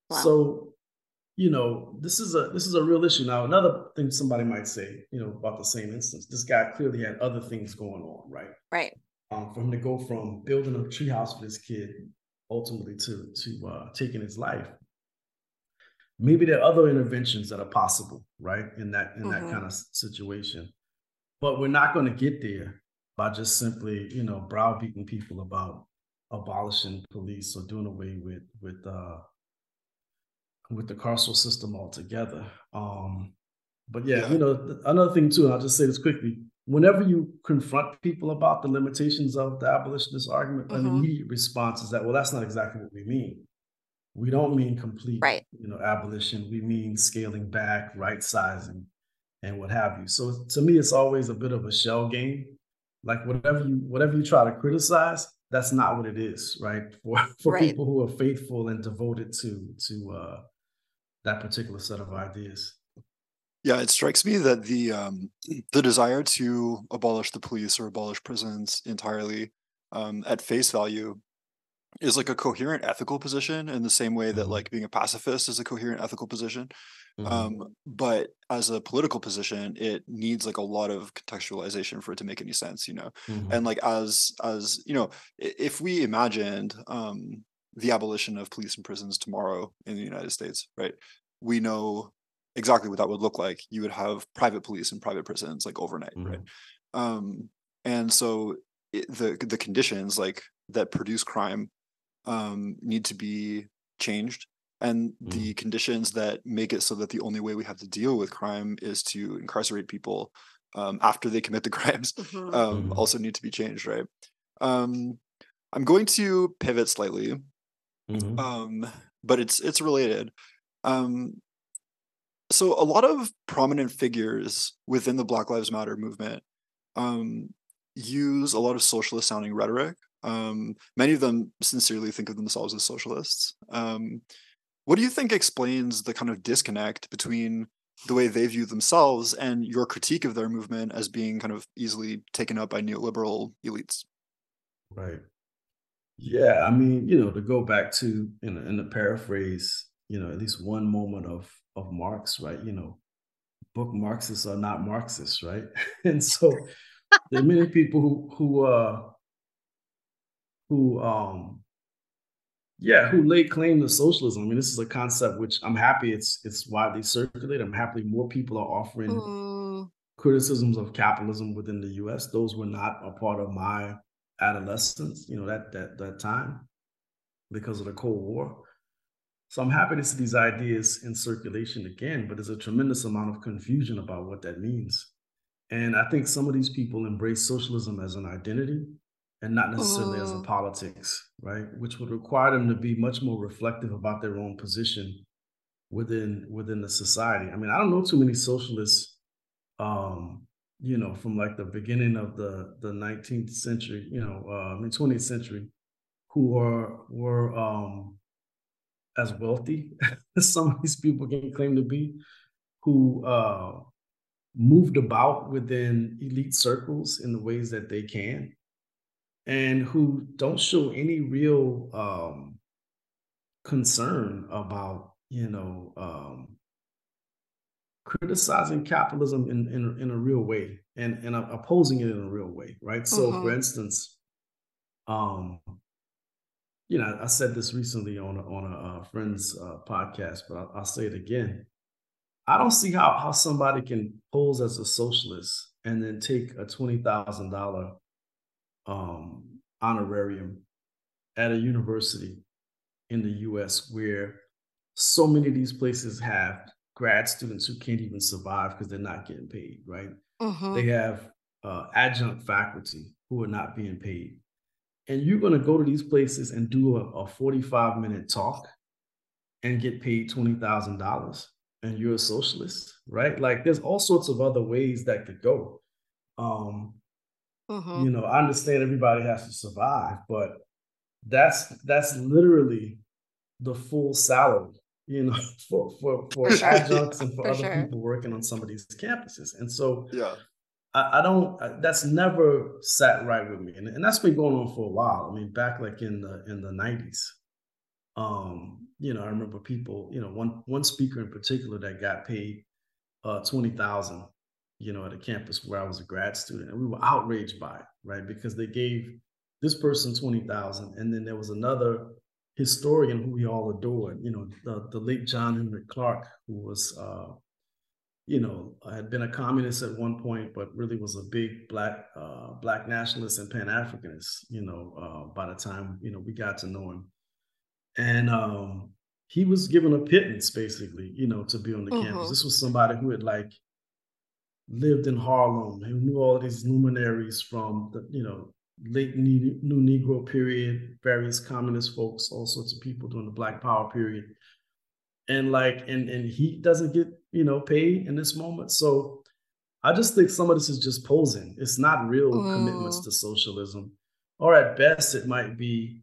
S4: Wow. So you know, this is a this is a real issue. Now, another thing somebody might say, you know, about the same instance, this guy clearly had other things going on, right?
S1: Right.
S4: Um, for him to go from building a treehouse for this kid ultimately to to uh, taking his life. Maybe there are other interventions that are possible, right? In that in mm-hmm. that kind of situation, but we're not going to get there by just simply, you know, browbeating people about abolishing police or doing away with with uh, with the carceral system altogether. Um, but yeah, yeah, you know, another thing too, I'll just say this quickly. Whenever you confront people about the limitations of the abolitionist argument, mm-hmm. an immediate response is that, well, that's not exactly what we mean. We don't mean complete,
S1: right.
S4: you know, abolition. We mean scaling back, right sizing, and what have you. So to me, it's always a bit of a shell game. Like whatever you whatever you try to criticize, that's not what it is, right? For for right. people who are faithful and devoted to to uh, that particular set of ideas.
S3: Yeah, it strikes me that the um, the desire to abolish the police or abolish prisons entirely um, at face value is like a coherent ethical position in the same way that mm-hmm. like being a pacifist is a coherent ethical position. Mm-hmm. Um, but as a political position, it needs like a lot of contextualization for it to make any sense, you know. Mm-hmm. And like as as you know, if we imagined um, the abolition of police and prisons tomorrow in the United States, right? We know exactly what that would look like. You would have private police and private prisons like overnight, mm-hmm. right? Um, and so it, the the conditions like that produce crime um, need to be changed, and mm-hmm. the conditions that make it so that the only way we have to deal with crime is to incarcerate people um, after they commit the crimes mm-hmm. Um, mm-hmm. also need to be changed, right? Um, I'm going to pivot slightly Mm-hmm. Um, but it's it's related. Um, so a lot of prominent figures within the Black Lives Matter movement um, use a lot of socialist sounding rhetoric. Um, many of them sincerely think of themselves as socialists. Um, what do you think explains the kind of disconnect between the way they view themselves and your critique of their movement as being kind of easily taken up by neoliberal elites?
S4: Right. Yeah, I mean, you know, to go back to in in the paraphrase, you know, at least one moment of of Marx, right? You know, book Marxists are not Marxists, right? and so there are many people who who uh who um yeah, who laid claim to socialism. I mean, this is a concept which I'm happy it's it's widely circulated. I'm happy more people are offering mm. criticisms of capitalism within the US. Those were not a part of my adolescence, you know, that that that time because of the Cold War. So I'm happy to see these ideas in circulation again, but there's a tremendous amount of confusion about what that means. And I think some of these people embrace socialism as an identity and not necessarily as a mm. politics, right? Which would require them to be much more reflective about their own position within within the society. I mean, I don't know too many socialists um, you know, from like the beginning of the the 19th century, you know, uh, I mean 20th century, who are were um, as wealthy as some of these people can claim to be, who uh, moved about within elite circles in the ways that they can, and who don't show any real um, concern about you know um, criticizing capitalism in, in, in a real way and, and opposing it in a real way, right? So, for mm-hmm. instance, um, you know, I said this recently on a, on a, uh, friend's uh, podcast, but I'll, I'll, say it again. I don't see how how somebody can pose as a socialist and then take a twenty thousand dollar um, honorarium at a university in the U.S. where so many of these places have grad students who can't even survive because they're not getting paid, right? Mm-hmm. They have uh, adjunct faculty who are not being paid. And you're going to go to these places and do a, a 45 minute talk and get paid $20,000 and you're a socialist, right? Like there's all sorts of other ways that could go. Um, mm-hmm. You know, I understand everybody has to survive, but that's that's literally the full salary, you know, for for for adjuncts and for, for other sure. people working on some of these campuses. And so,
S3: yeah,
S4: I, I don't. That's never sat right with me, and, and that's been going on for a while. I mean, back like in the in the nineties, um, you know, I remember people, you know, one one speaker in particular that got paid uh, twenty thousand, you know, at a campus where I was a grad student, and we were outraged by it, right? Because they gave this person twenty thousand, and then there was another historian who we all adored, you know, the, the late John Henrik Clarke, who was, uh, you know, had been a communist at one point, but really was a big black uh, black nationalist and Pan Africanist. You know, uh, by the time you know we got to know him, and um, he was given a pittance basically, you know, to be on the mm-hmm. campus. This was somebody who had like lived in Harlem, who knew all these luminaries from the, you know, late New Negro period, various communist folks, all sorts of people during the Black Power period. And like, and and he doesn't get, you know, paid in this moment. So I just think some of this is just posing. It's not real mm. commitments to socialism. Or at best, it might be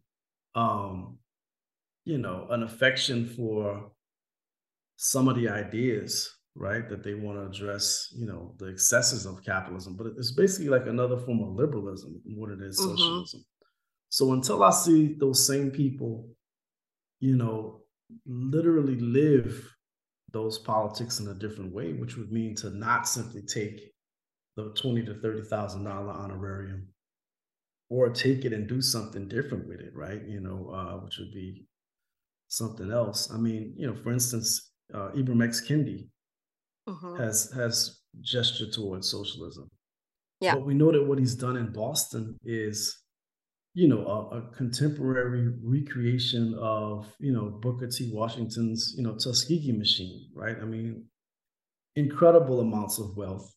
S4: um, you know, an affection for some of the ideas, right, that they want to address, you know, the excesses of capitalism. But it's basically like another form of liberalism, what it is, mm-hmm. socialism. So until I see those same people, you know, literally live those politics in a different way, which would mean to not simply take the twenty to thirty thousand dollar honorarium, or take it and do something different with it, right? You know, uh, which would be something else. I mean, you know, for instance, uh, Ibram X. Kendi mm-hmm. has has gestured towards socialism.
S1: Yeah.
S4: But we know that what he's done in Boston is, you know, a, a, contemporary recreation of, you know, Booker T. Washington's, you know, Tuskegee machine, right? I mean, incredible amounts of wealth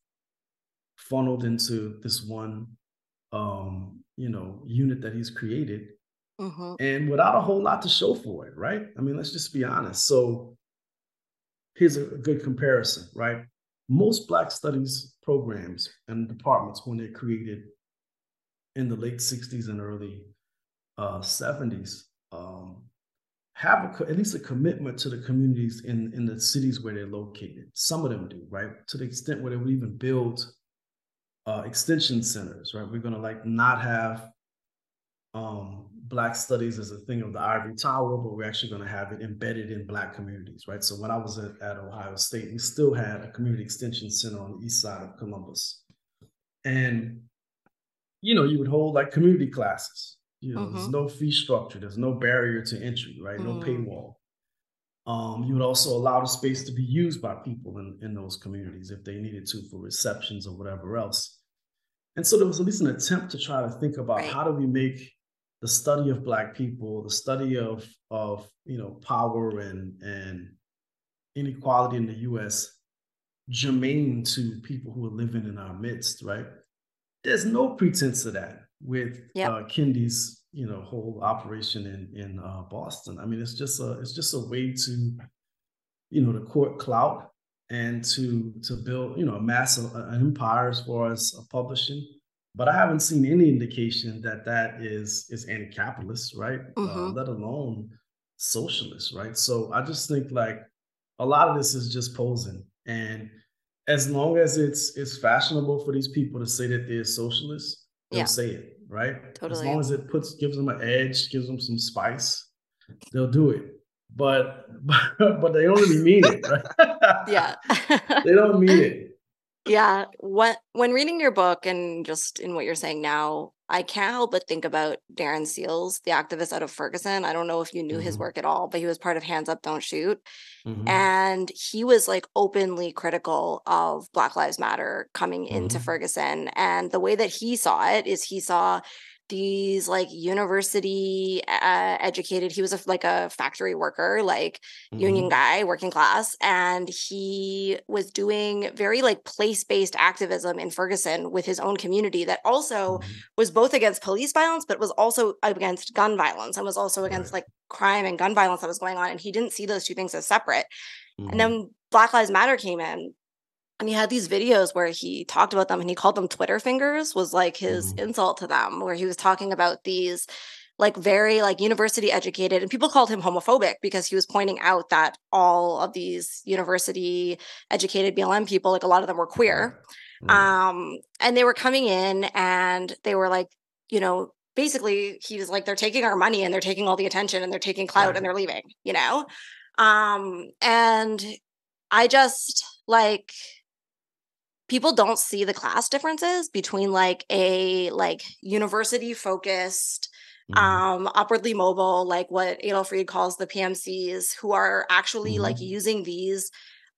S4: funneled into this one, um, you know, unit that he's created mm-hmm. and without a whole lot to show for it, right? I mean, let's just be honest. So here's a good comparison, right? Most Black Studies programs and departments, when they're created in the late 60s and early uh, 70s, um, have a, at least a commitment to the communities in, in the cities where they're located. Some of them do, right? To the extent where they would even build uh, extension centers, right? We're going to like not have um, Black studies as a thing of the ivory tower, but we're actually going to have it embedded in Black communities, right? So when I was at, at Ohio State, we still had a community extension center on the east side of Columbus. And, you know, you would hold like community classes. You know, mm-hmm. there's no fee structure, there's no barrier to entry, right? No mm. paywall. Um, you would also allow the space to be used by people in, in those communities if they needed to for receptions or whatever else. And so there was at least an attempt to try to think about right. how do we make the study of black people the study of of you know power and and inequality in the us germane to people who are living in our midst right? There's no pretense of that with yep. uh, kendi's you know whole operation in in uh, boston. I mean it's just a it's just a way to you know to court clout and to to build you know amass an empire as far as publishing but I haven't seen any indication that that is is anti-capitalist, right? Uh, mm-hmm. Uh, let alone socialist, right? So I just think like a lot of this is just posing, and as long as it's it's fashionable for these people to say that they're socialists, they'll yeah. say it, right? Totally. As long as it puts gives them an edge, gives them some spice, they'll do it. But but, but they don't really mean it, right?
S1: yeah.
S4: they don't mean it
S1: yeah what when reading your book and just in what you're saying now i can't help but think about darren seals the activist out of ferguson i don't know if you knew mm-hmm. his work at all but he was part of hands up don't shoot mm-hmm. and he was like openly critical of black lives matter coming into mm-hmm. ferguson and the way that he saw it is he saw these like university uh, educated he was a, like a factory worker like mm-hmm. union guy working class and he was doing very like place-based activism in ferguson with his own community that also mm-hmm. was both against police violence but was also against gun violence and was also against right. like crime and gun violence that was going on and he didn't see those two things as separate mm-hmm. and then black lives matter came in and he had these videos where he talked about them and he called them twitter fingers was like his mm-hmm. insult to them where he was talking about these like very like university educated and people called him homophobic because he was pointing out that all of these university educated blm people like a lot of them were queer um and they were coming in and they were like you know basically he was like they're taking our money and they're taking all the attention and they're taking clout right. and they're leaving you know um and i just like people don't see the class differences between like a like university focused mm-hmm. um upwardly mobile like what Adolph Reed calls the PMCs who are actually mm-hmm. like using these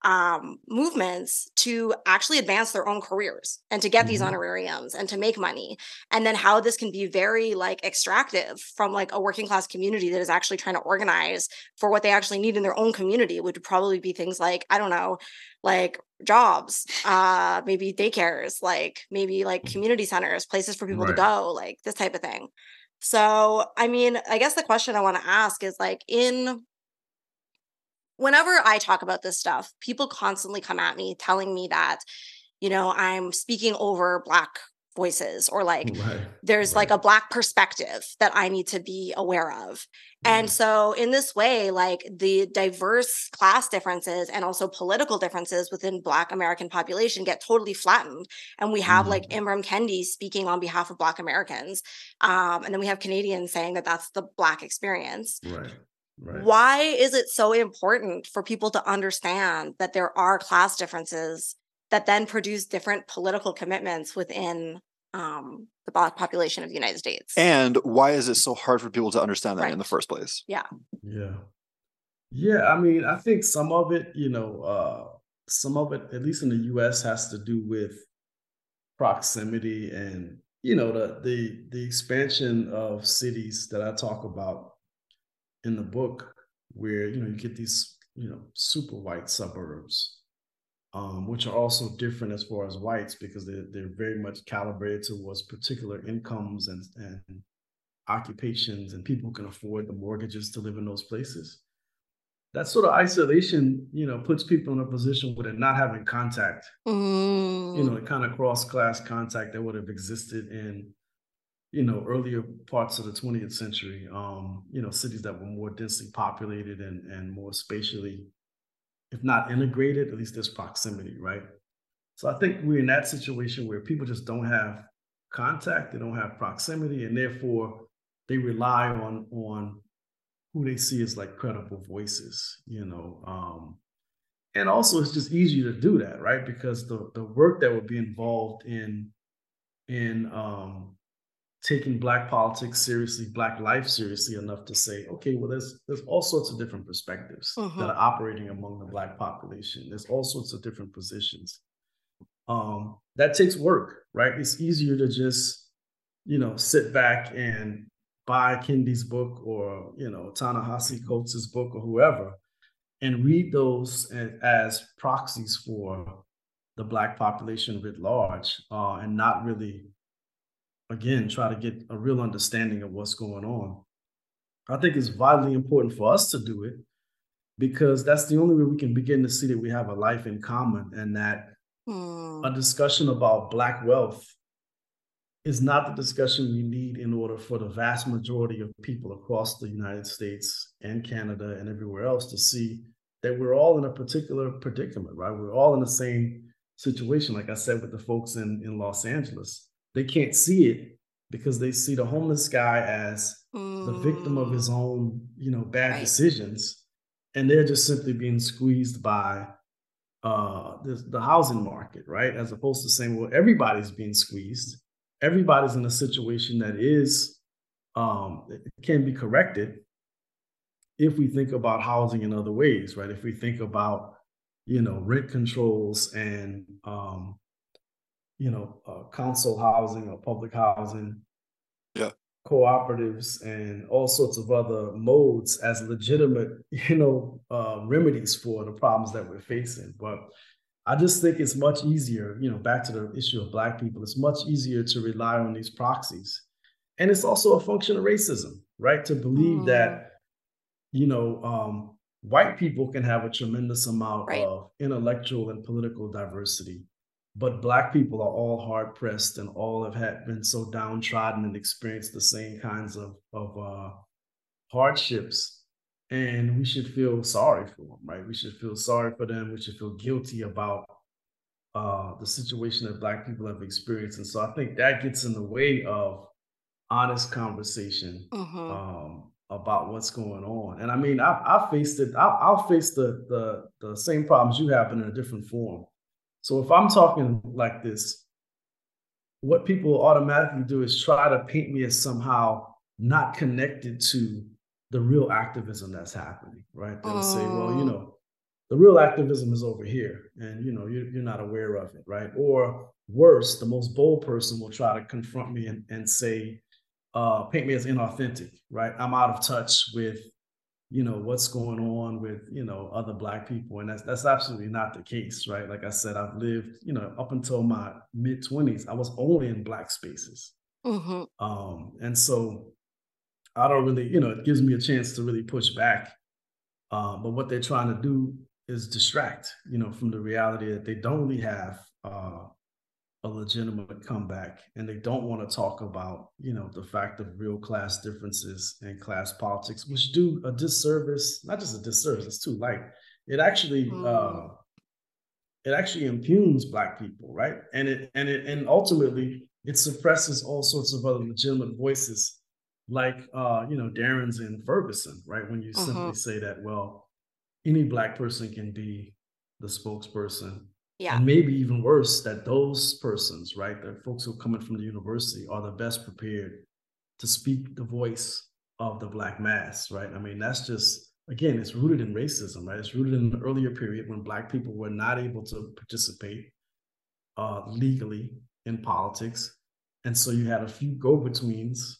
S1: um, movements to actually advance their own careers and to get mm-hmm. these honorariums and to make money and then how this can be very like extractive from like a working class community that is actually trying to organize for what they actually need in their own community would probably be things like i don't know like jobs uh maybe daycares like maybe like community centers places for people right. to go like this type of thing so i mean i guess the question i want to ask is like in whenever I talk about this stuff, people constantly come at me telling me that, you know, I'm speaking over Black voices or like right. there's right. like a Black perspective that I need to be aware of. And mm-hmm. so, in this way, like the diverse class differences and also political differences within Black American population get totally flattened. And we have mm-hmm. like Ibram Kendi speaking on behalf of Black Americans. Um, and then we have Canadians saying that that's the Black experience.
S4: Right. Right.
S1: Why is it so important for people to understand that there are class differences that then produce different political commitments within um, the black population of the United States?
S3: And why is it so hard for people to understand that right. in the first place?
S1: Yeah.
S4: Yeah. Yeah. I mean, I think some of it, you know, uh, some of it, at least in the US, has to do with proximity and you know the the the expansion of cities that I talk about in the book where you know you get these you know super white suburbs um, which are also different as far as whites because they're, they're very much calibrated towards particular incomes and, and occupations and people can afford the mortgages to live in those places that sort of isolation you know puts people in a position where they're not having contact mm. you know the kind of cross class contact that would have existed in you know, earlier parts of the 20th century, um, you know, cities that were more densely populated and, and more spatially, if not integrated, at least there's proximity, right? So I think we're in that situation where people just don't have contact, they don't have proximity, and therefore they rely on on who they see as like credible voices, you know. Um, and also it's just easier to do that, right? Because the the work that would be involved in in um, taking black politics seriously, black life seriously enough to say, okay, well, there's there's all sorts of different perspectives that are operating among the black population. There's all sorts of different positions. Um, that takes work, right? It's easier to just, you know, sit back and buy Kendi's book or you know Ta-Nehisi Coates' book or whoever, and read those as, as proxies for the black population writ large, uh, and not really again try to get a real understanding of what's going on. I think it's vitally important for us to do it because that's the only way we can begin to see that we have a life in common and that hmm. a discussion about Black wealth is not the discussion we need in order for the vast majority of people across the United States and Canada and everywhere else to see that we're all in a particular predicament, right? We're all in the same situation, like I said, with the folks in, in Los Angeles they can't see it because they see the homeless guy as mm. the victim of his own, you know, bad right. decisions, and they're just simply being squeezed by uh, the, the housing market, right? As opposed to saying, well, everybody's being squeezed, everybody's in a situation that is um, can be corrected if we think about housing in other ways, right? If we think about you know rent controls and um, you know, uh, council housing or public housing.
S3: Yeah.
S4: cooperatives and all sorts of other modes as legitimate, you know, uh, remedies for the problems that we're facing. But I just think it's much easier, you know, back to the issue of Black people, it's much easier to rely on these proxies. And it's also a function of racism, right? To believe mm. that, you know, um, white people can have a tremendous amount right. of intellectual and political diversity but black people are all hard pressed and all have had been so downtrodden and experienced the same kinds of of uh, hardships. And we should feel sorry for them right? We should feel sorry for them. We should feel guilty about uh, the situation that black people have experienced. And so i think that gets in the way of honest conversation mm-hmm. um, about what's going on. And i mean i, I faced it I, i'll face the, the the same problems you have but in a different form so if I'm talking like this, what people automatically do is try to paint me as somehow not connected to the real activism that's happening, right? They'll say, well, you oh. know, the real activism is over here and you know you're, you're not aware of it right or worse the most bold person will try to confront me and, and say uh, paint me as inauthentic right i'm out of touch with you know what's going on with you know other black people and that's that's absolutely not the case right like i said i've lived you know up until my mid 20s i was only in black spaces mm-hmm. um and so i don't really you know it gives me a chance to really push back um but what they're trying to do is distract you know from the reality that they don't really have uh a legitimate comeback and they don't want to talk about you know the fact of real class differences and class politics which do a disservice not just a disservice it's too light it actually mm. uh it actually impugns black people right and it and it and ultimately it suppresses all sorts of other legitimate voices like uh you know darren's in ferguson right when you uh-huh. simply say that well any black person can be the spokesperson
S1: yeah.
S4: And maybe even worse, that those persons, right, the folks who are coming from the university are the best prepared to speak the voice of the black mass, right? I mean, that's just again, it's rooted in racism, right? It's rooted in an earlier period when black people were not able to participate uh, legally in politics. And so you had a few go-betweens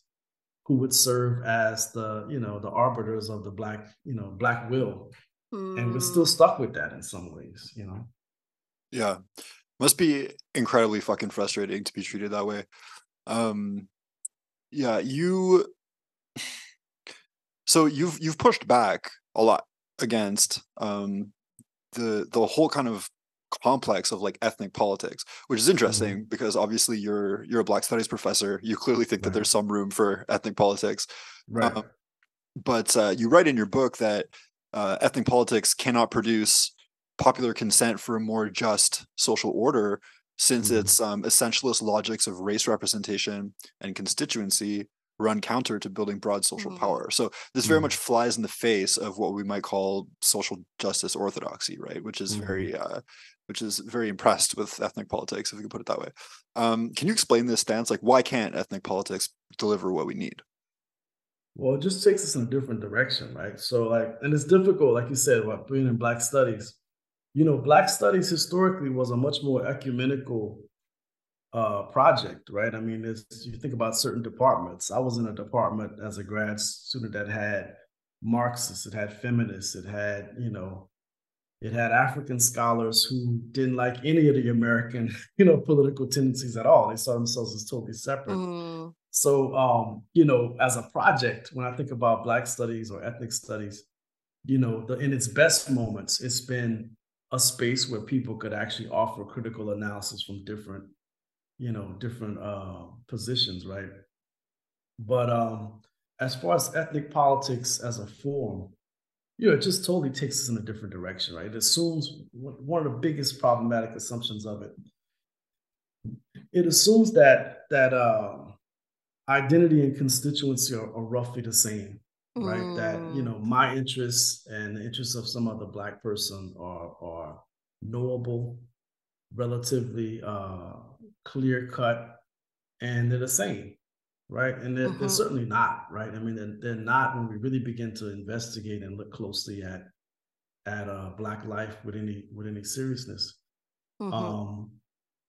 S4: who would serve as the, you know, the arbiters of the black, you know, black will. Mm. And we're still hmm. stuck with that in some ways, you know.
S3: Yeah. Must be incredibly fucking frustrating to be treated that way. Um yeah, you so you've you've pushed back a lot against um the the whole kind of complex of like ethnic politics, which is interesting mm-hmm. because obviously you're you're a black studies professor. You clearly think right. that there's some room for ethnic politics.
S4: Right. Um,
S3: but uh, you write in your book that uh, ethnic politics cannot produce popular consent for a more just social order since mm-hmm. its um, essentialist logics of race representation and constituency run counter to building broad social mm-hmm. power. So this very mm-hmm. much flies in the face of what we might call social justice orthodoxy, right? Which is very, mm-hmm. uh, which is very impressed with ethnic politics, if we can put it that way. Um, can you explain this stance? Like, why can't ethnic politics deliver what we need?
S4: Well, it just takes us in a different direction, right? So, like, and it's difficult, like you said, about being in Black studies, you know, Black Studies historically was a much more ecumenical uh, project, right? I mean, you think about certain departments. I was in a department as a grad student that had Marxists, it had feminists, it had, you know, it had African scholars who didn't like any of the American, you know, political tendencies at all. They saw themselves as totally separate. Mm. So, um, you know, as a project, when I think about Black studies or ethnic studies, you know, the, in its best moments, it's been a space where people could actually offer critical analysis from different, you know, different uh, positions, right? But um, as far as ethnic politics as a form, you know, it just totally takes us in a different direction, right? It assumes one of the biggest problematic assumptions of it. It assumes that that uh, identity and constituency are, are roughly the same, right? Mm. That you know mm. my interests and the interests of some other black person are are knowable, relatively uh, clear cut, and they're the same, right? And they're, mm-hmm. they're certainly not, right? I mean, they're, they're not when we really begin to investigate and look closely at at uh, black life with any with any seriousness. Mm-hmm. Um,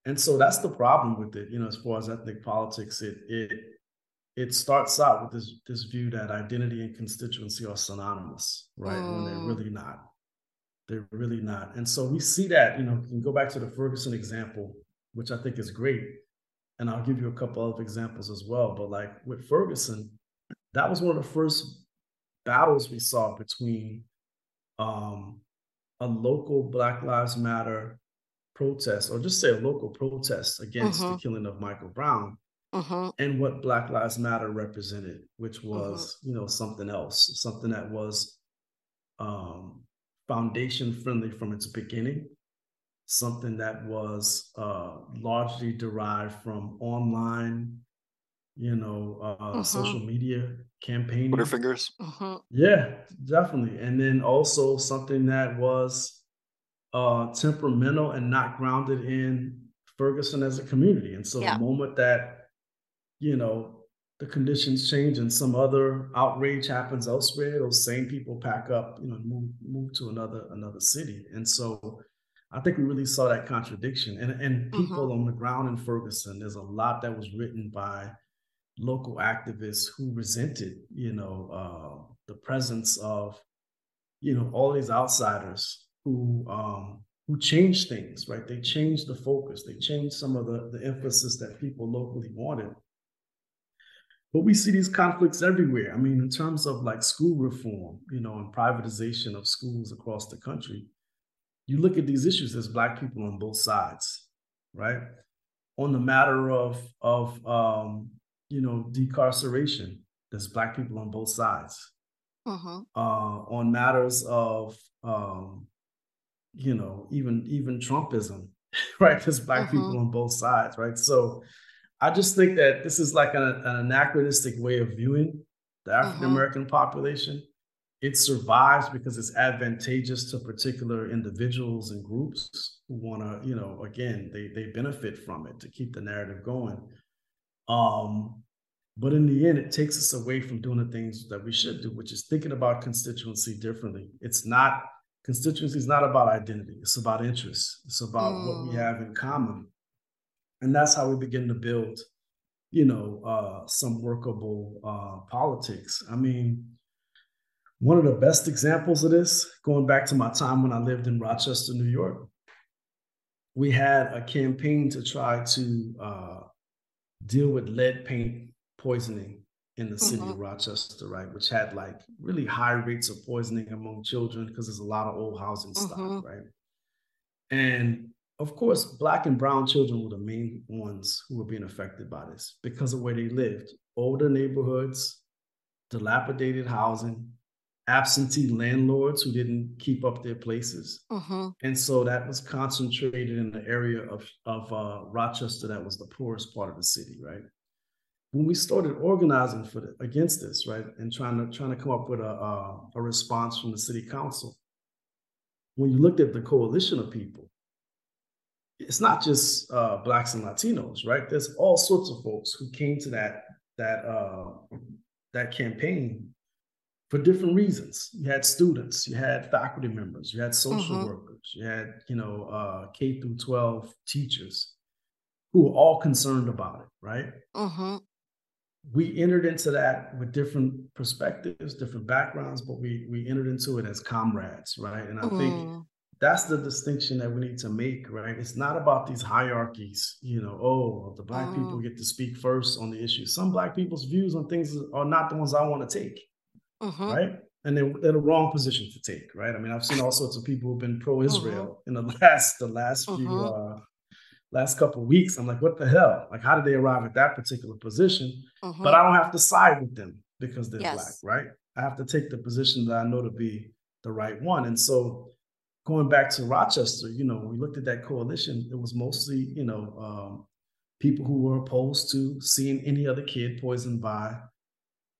S4: and so that's the problem with it, you know, as far as ethnic politics, it it it starts out with this this view that identity and constituency are synonymous, right? Mm. When they're mm. really not. They're really not. And so we see that, you know, you can go back to the Ferguson example, which I think is great. And I'll give you a couple of examples as well. But like with Ferguson, that was one of the first battles we saw between um, a local Black Lives Matter protest, or just say a local protest against uh-huh. the killing of Michael Brown, uh-huh. and what Black Lives Matter represented, which uh-huh. was, uh-huh. you know, something else, something that was um, foundation friendly from its beginning, something that was uh, largely derived from online, you know, uh, uh-huh. social media campaigning.
S3: Twitter
S4: fingers. Yeah, definitely. And then also something that was uh, temperamental and not grounded in Ferguson as a community. And so yeah. the moment that, you know, the conditions change and some other outrage happens elsewhere, those same people pack up, you know, move move to another another city. And so I think we really saw that contradiction. And and people mm-hmm. on the ground in Ferguson, there's a lot that was written by local activists who resented, you know, uh, the presence of, you know, all these outsiders who um, who changed things, right? They changed the focus, they changed some of the, the emphasis that people locally wanted. But we see these conflicts everywhere. I mean, in terms of like school reform, you know, and privatization of schools across the country, you look at these issues, as Black people on both sides, right? On the matter of, of um, you know, decarceration, there's Black people on both sides. Uh-huh. Uh, on matters of, um, you know, even even Trumpism, right? There's Black uh-huh. people on both sides, right? So I just think that this is like an, an anachronistic way of viewing the uh-huh. African American uh-huh. population. It survives because it's advantageous to particular individuals and groups who want to, you know, again, they they benefit from it to keep the narrative going. Um, but in the end, it takes us away from doing the things that we should do, which is thinking about constituency differently. It's not constituency is not about identity; it's about interests. It's about mm. what we mm. have in common and that's how we begin to build you know uh, some workable uh, politics i mean one of the best examples of this going back to my time when i lived in rochester new york we had a campaign to try to uh, deal with lead paint poisoning in the city mm-hmm. of rochester right which had like really high rates of poisoning among children because there's a lot of old housing stock mm-hmm. right and of course, black and brown children were the main ones who were being affected by this because of where they lived. Older neighborhoods, dilapidated housing, absentee landlords who didn't keep up their places. Uh-huh. And so that was concentrated in the area of, of uh, Rochester that was the poorest part of the city, right? When we started organizing for the, against this, right, and trying to trying to come up with a, a, a response from the city council, when you looked at the coalition of people, it's not just uh, blacks and Latinos, right? There's all sorts of folks who came to that that uh, that campaign for different reasons. You had students, you had faculty members, you had social mm-hmm. workers, you had you know uh, K through 12 teachers who were all concerned about it, right? Mm-hmm. We entered into that with different perspectives, different backgrounds, but we we entered into it as comrades, right? And I mm. think that's the distinction that we need to make, right? It's not about these hierarchies, you know, oh, the black people mm. get to speak first on the issue. Some black people's views on things are not the ones I want to take, mm-hmm. right? And they're, they're, the wrong position to take, right? I mean, I've seen all sorts of people who've been pro-Israel mm-hmm. in the last the last mm-hmm. few uh, last couple of weeks. I'm like, what the hell? Like, how did they arrive at that particular position? But. I don't have to side with them because they're yes. black, right? I have to take the position that I know to be the right one. And so going back to Rochester, you know, we looked at that coalition, it was mostly, you know, um, people who were opposed to seeing any other kid poisoned by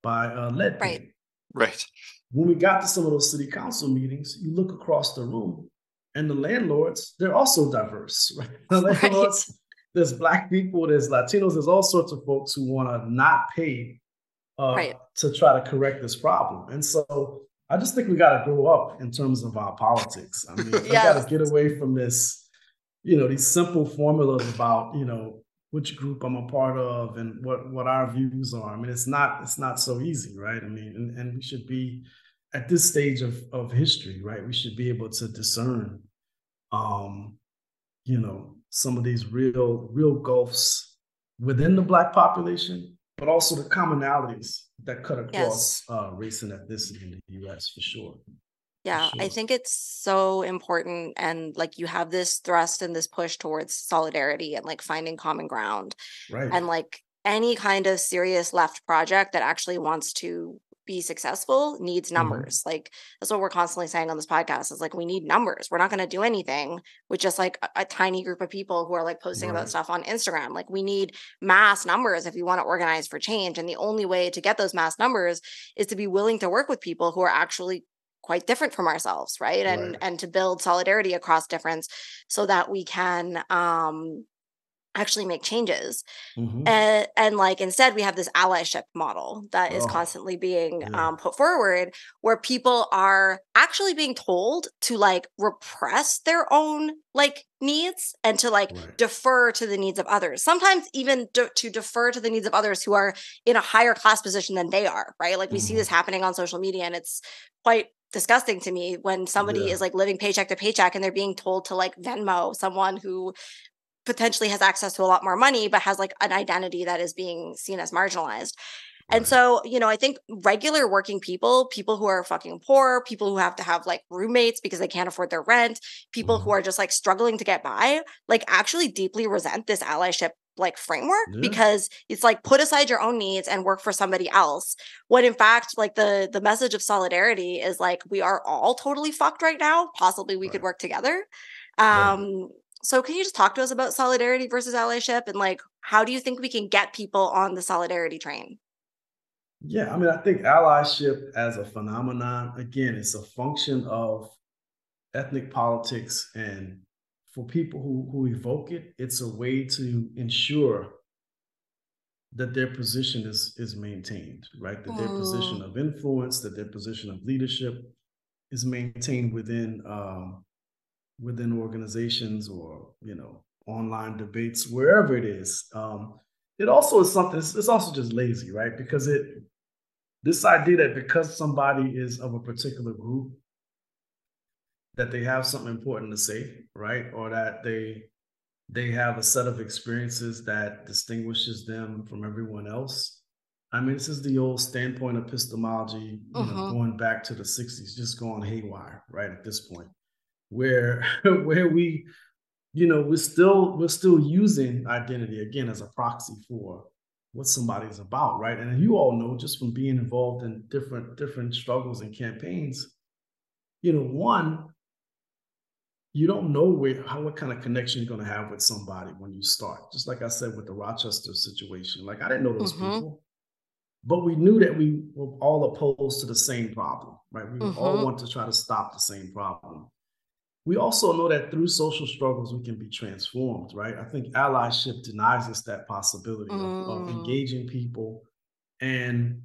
S4: by uh, lead
S1: right.
S3: Right.
S4: When we got to some of those city council meetings, you look across the room, and the landlords, they're also diverse. Right? The landlords, right. there's black people, there's Latinos, there's all sorts of folks who want to not pay uh, right. to try to correct this problem. And so I just think we got to grow up in terms of our politics. I mean, we got to get away from this, you know, these simple formulas about, you know, which group I'm a part of and what what our views are. I mean, it's not it's not so easy, right? I mean, and, and we should be at this stage of of history, right? We should be able to discern um, you know, some of these real, real gulfs within the black population, but also the commonalities that cut across yes. uh, race and ethnicity in the US for sure.
S1: Yeah, sure. I think it's so important. And like you have this thrust and this push towards solidarity and like finding common ground.
S4: Right.
S1: And like any kind of serious left project that actually wants to be successful needs mm-hmm. numbers. Mm-hmm. Like that's what we're constantly saying on this podcast is like we need numbers. We're not going to do anything with just like a, a, tiny group of people who are like posting right. about stuff on Instagram. Like we need mass numbers if you want to organize for change. And the only way to get those mass numbers is to be willing to work with people who are actually quite different from ourselves right and right. and to build solidarity across difference so that we can um actually make changes mm-hmm. and, and like instead we have this allyship model that is oh, constantly being yeah. um, put forward where people are actually being told to like repress their own like needs and to like right. defer to the needs of others sometimes even de- to defer to the needs of others who are in a higher class position than they are right like we mm-hmm. see this happening on social media and it's quite disgusting to me when somebody yeah. is like living paycheck to paycheck and they're being told to like Venmo someone who potentially has access to a lot more money, but has like an identity that is being seen as marginalized. And so, you know, I think regular working people, people who are fucking poor, people who have to have like roommates because they can't afford their rent, people mm-hmm. who are just like struggling to get by, like actually deeply resent this allyship like framework yeah. because it's like put aside your own needs and work for somebody else when in fact like the the message of solidarity is like we are all totally fucked right now possibly we right. could work together um so can you just talk to us about solidarity versus allyship and like how do you think we can get people on the solidarity train?
S4: Yeah, I mean, I think allyship as a phenomenon, again, it's a function of ethnic politics. And for people who, who evoke it, it's a way to ensure that their position is, is maintained, right? That their position mm. of influence, that their position of leadership is maintained within um, within organizations or you know online debates wherever it is um, it also is something it's, it's also just lazy right because it this idea that because somebody is of a particular group that they have something important to say right or that they they have a set of experiences that distinguishes them from everyone else i mean this is the old standpoint epistemology you uh-huh. know, mm-hmm. going back to the 60s just going haywire right at this point where where we you know we're still we're still using identity again as a proxy for what somebody's about right and you all know just from being involved in different different struggles and campaigns you know one you don't know where how what kind of connection you're going to have with somebody when you start just like i said with the rochester situation like i didn't know those mm-hmm. people but we knew that we were all opposed to the same problem right we mm-hmm. all want to try to stop the same problem we also know that through social struggles we can be transformed right i think allyship denies us that possibility mm. of, of, mm. engaging people and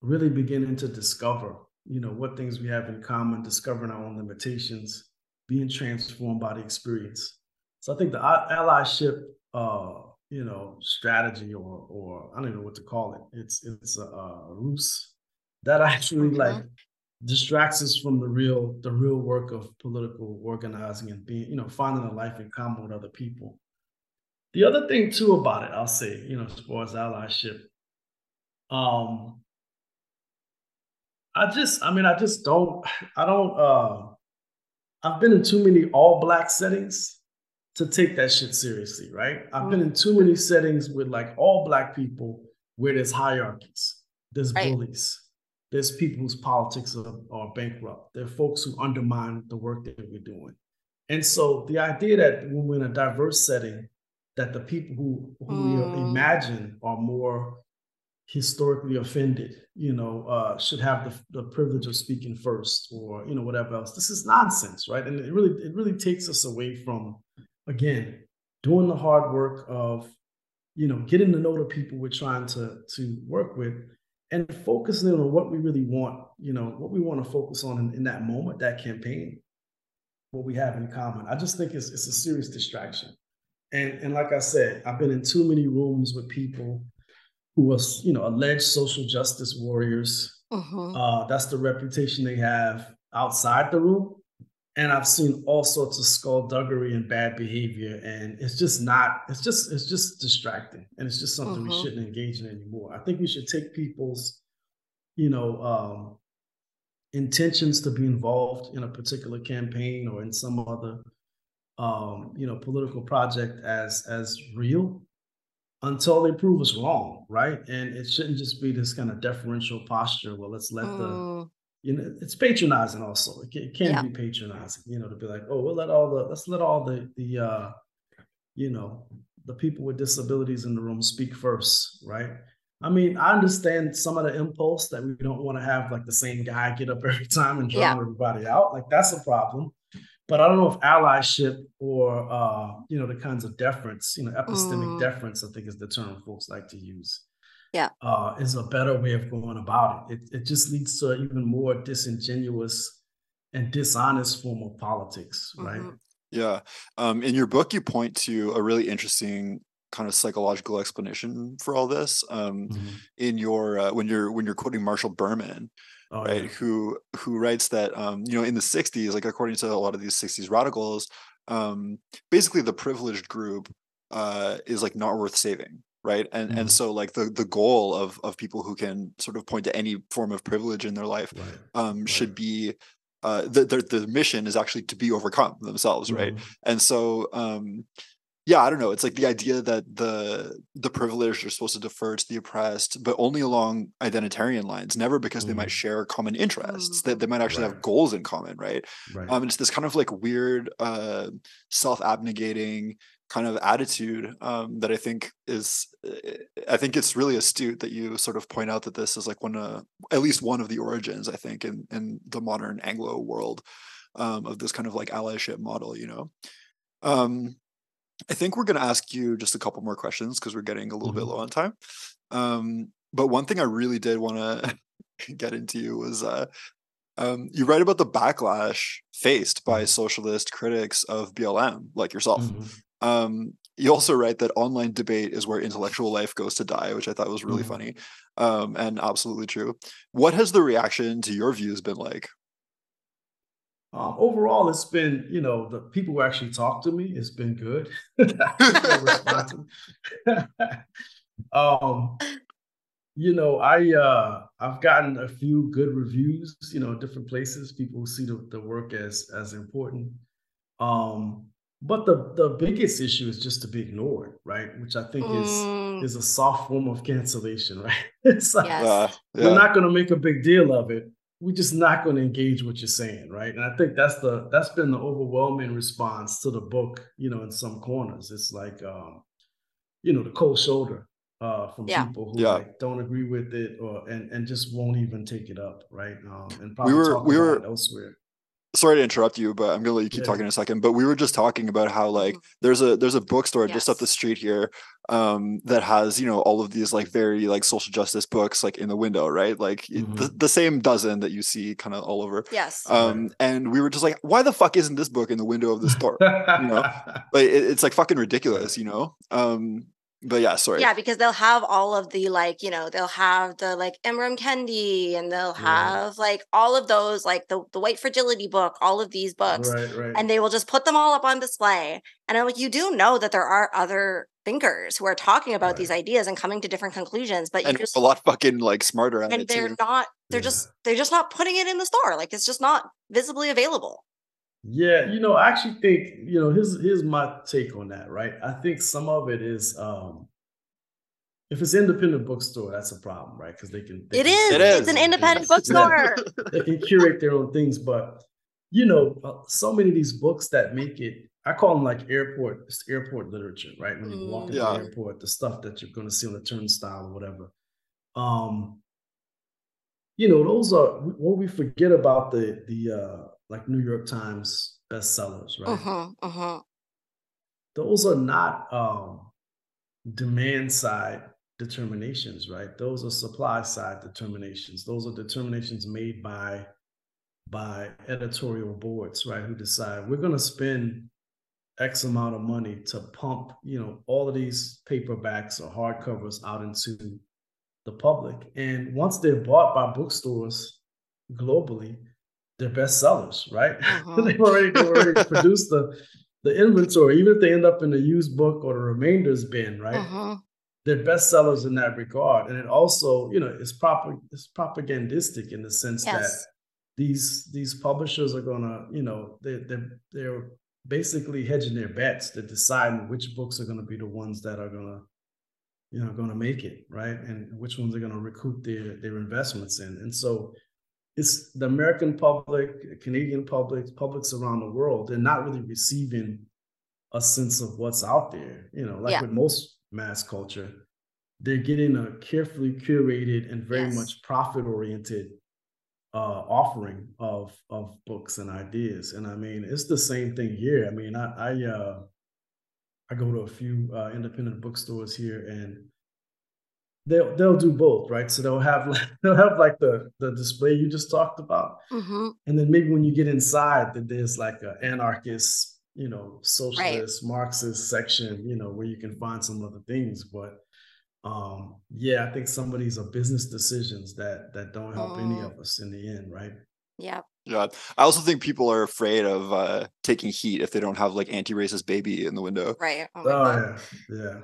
S4: really beginning to discover you know what things we have in common discovering our own limitations being transformed by the experience so i think the allyship uh you know strategy or or i don't even know what to call it it's it's a, a ruse that actually mm-hmm. like distracts us from the real the real work of political organizing and being you know finding a life in common with other people. The other thing too about it i'll say you know as far as allyship um i just i mean i just don't i don't uh i've been in too many all black settings to take that shit seriously right? I've been in too many settings with like all black people where there's hierarchies there's right. bullies there's people whose politics are, are bankrupt. There are folks who undermine the work that we're doing. And so the idea that when we're in a diverse setting, that the people who, who mm. we imagine are more historically offended, you know, uh, should have the, the privilege of speaking first or, you know, whatever else. This is nonsense, right? And it really, it really takes us away from, again, doing the hard work of, you know, getting to know the people we're trying to, to work with and focusing on what we really want, you know, what we want to focus on in, in that moment, that campaign, what we have in common. I just think it's, it's a serious distraction. and and like I said, I've been in too many rooms with people who are you know alleged social justice warriors. Mm-hmm. Uh, that's the reputation they have outside the room. And I've seen all sorts of skullduggery and bad behavior, and it's just not. It's just it's just distracting, and it's just something mm-hmm. we shouldn't engage in anymore. I think we should take people's, you know, um, intentions to be involved in a particular campaign or in some other um, you know, political project as as real until they prove us wrong, right? And it shouldn't just be this kind of deferential posture. Well, let's let mm. the you know it's patronizing also. It can, it can yeah. be patronizing, you know, to be like, oh, we'll let all the let's let all the the uh, you know the people with disabilities in the room speak first, right? I mean, I understand some of the impulse that we don't want to have like the same guy get up every time and drown yeah. everybody out. Like that's a problem. But I don't know if allyship or uh, you know the kinds of deference, you know, epistemic mm. deference, I think is the term folks like to use.
S1: Yeah,
S4: uh, is a better way of going about it. It it just leads to an even more disingenuous and dishonest form of politics, right? Mm-hmm.
S3: Yeah. Um, in your book, you point to a really interesting kind of psychological explanation for all this. Um, mm-hmm. In your uh, when you're when you're quoting Marshall Berman, oh, right? Yeah. Who who writes that um, you know in the '60s, like according to a lot of these '60s radicals, um, basically the privileged group uh, is like not worth saving, right? And mm-hmm. and so like the the goal of of people who can sort of point to any form of privilege in their life right. um, right. should be uh, the, the, the mission is actually to be overcome themselves, right? Mm-hmm. And so um, yeah i don't know it's like the idea that the the privileged are supposed to defer to the oppressed but only along identitarian lines never because mm. they might mm. share common interests that they might actually right. have goals in common right, right. um it's this kind of like weird uh self-abnegating kind of attitude um that i think is eh, i think it's really astute that you sort of point out that this is like one uh, at least one of the origins i think in in the modern anglo world um of this kind of like allyship model you know um I think we're going to ask you just a couple more questions because we're getting a little mm-hmm. bit low on time. Um, but one thing I really did want to get into you was uh, um, you write about the backlash faced by mm-hmm. socialist critics of BLM, like yourself. Mm-hmm. Um, you also write that online debate is where intellectual life goes to die, which I thought was really mm-hmm. funny um, and absolutely true. What has the reaction to your views been like?
S4: Um, overall, it's been, you know, the people who actually talk to me, it's been good. um, you know, I uh, I've gotten a few good reviews, you know, different places. People see the, the work as as important. Um, but the the biggest issue is just to be ignored, right? Which I think mm. is is a soft form of cancellation, right? it's like yes. uh, yeah. we're not going to make a big deal of it we're just not going to engage what you're saying, right? And I think that's the that's been the overwhelming response to the book. You know, in some corners, it's like, um, you know, the cold shoulder uh, from yeah. people who yeah. like, don't agree with it or and and just won't even take it up, right? Um, and probably
S3: we were we were
S4: elsewhere
S3: sorry to interrupt you, but I'm gonna let you keep yeah. talking in a second. But we were just talking about how like mm-hmm. there's a there's a bookstore yes. just up the street here um that has you know all of these like very like social justice books like in the window right like mm-hmm. the, the same dozen that you see kind of all over
S1: yes
S3: um and we were just like why the fuck isn't this book in the window of the store you know like it, it's like fucking ridiculous you know um but yeah, sorry.
S1: Yeah, because they'll have all of the like, you know, they'll have the like Ibram Kendi and they'll mm. have like all of those, like the, the white fragility book, all of these books.
S4: Right, right.
S1: And they will just put them all up on display. And I'm like, you do know that there are other thinkers who are talking about right. these ideas and coming to different conclusions, but
S3: and
S1: just
S3: a lot fucking like smarter
S1: and
S3: it
S1: they're
S3: too.
S1: not they're yeah. just they're just not putting it in the store. Like it's just not visibly available.
S4: Yeah, you know, I actually think, you know, here's here's my take on that, right? I think some of it is um if it's independent bookstore, that's a problem, right? Because they can. They
S1: it,
S4: can
S1: is. it is. It's an independent bookstore.
S4: they can curate their own things, but you know, uh, so many of these books that make it. I call them like airport, it's airport literature, right? When you walk into yeah. the airport, the stuff that you're going to see on the turnstile or whatever. Um, you know, those are what we forget about the the uh like New York Times bestsellers, right?
S1: Uh-huh, uh-huh.
S4: Those are not um demand side determinations, right? Those are supply side determinations. Those are determinations made by by editorial boards, right? Who decide we're going to spend X amount of money to pump, you know, all of these paperbacks or hardcovers out into the public. And once they're bought by bookstores globally, they're bestsellers, right? Uh-huh. they've already, they've already produced the the inventory, even if they end up in the used book or the remainders bin, right? Uh-huh. They're bestsellers in that regard. And it also, you know, it's proper it's propagandistic in the sense yes. that these these publishers are gonna, you know, they they're they're basically hedging their bets. They're deciding which books are gonna be the ones that are gonna you know going to make it right and which ones are going to recoup their their investments in and so it's the american public canadian public publics around the world they're not really receiving a sense of what's out there you know like yeah. with most mass culture they're getting a carefully curated and very yes. much profit oriented uh, offering of of books and ideas and i mean it's the same thing here i mean i i uh I go to a few uh, independent bookstores here, and they'll they'll do both, right? So they'll have like, they'll have like the the display you just talked about, mm-hmm. and then maybe when you get inside, that there's like an anarchist, you know, socialist, right. Marxist section, you know, where you can find some other things, but. Um, yeah, I think some of these are business decisions that that don't help mm. any of us in the end, right?
S1: Yeah.
S3: Yeah. I also think people are afraid of uh, taking heat if they don't have like anti-racist baby in the window.
S1: Right.
S4: Oh, oh yeah. Yeah.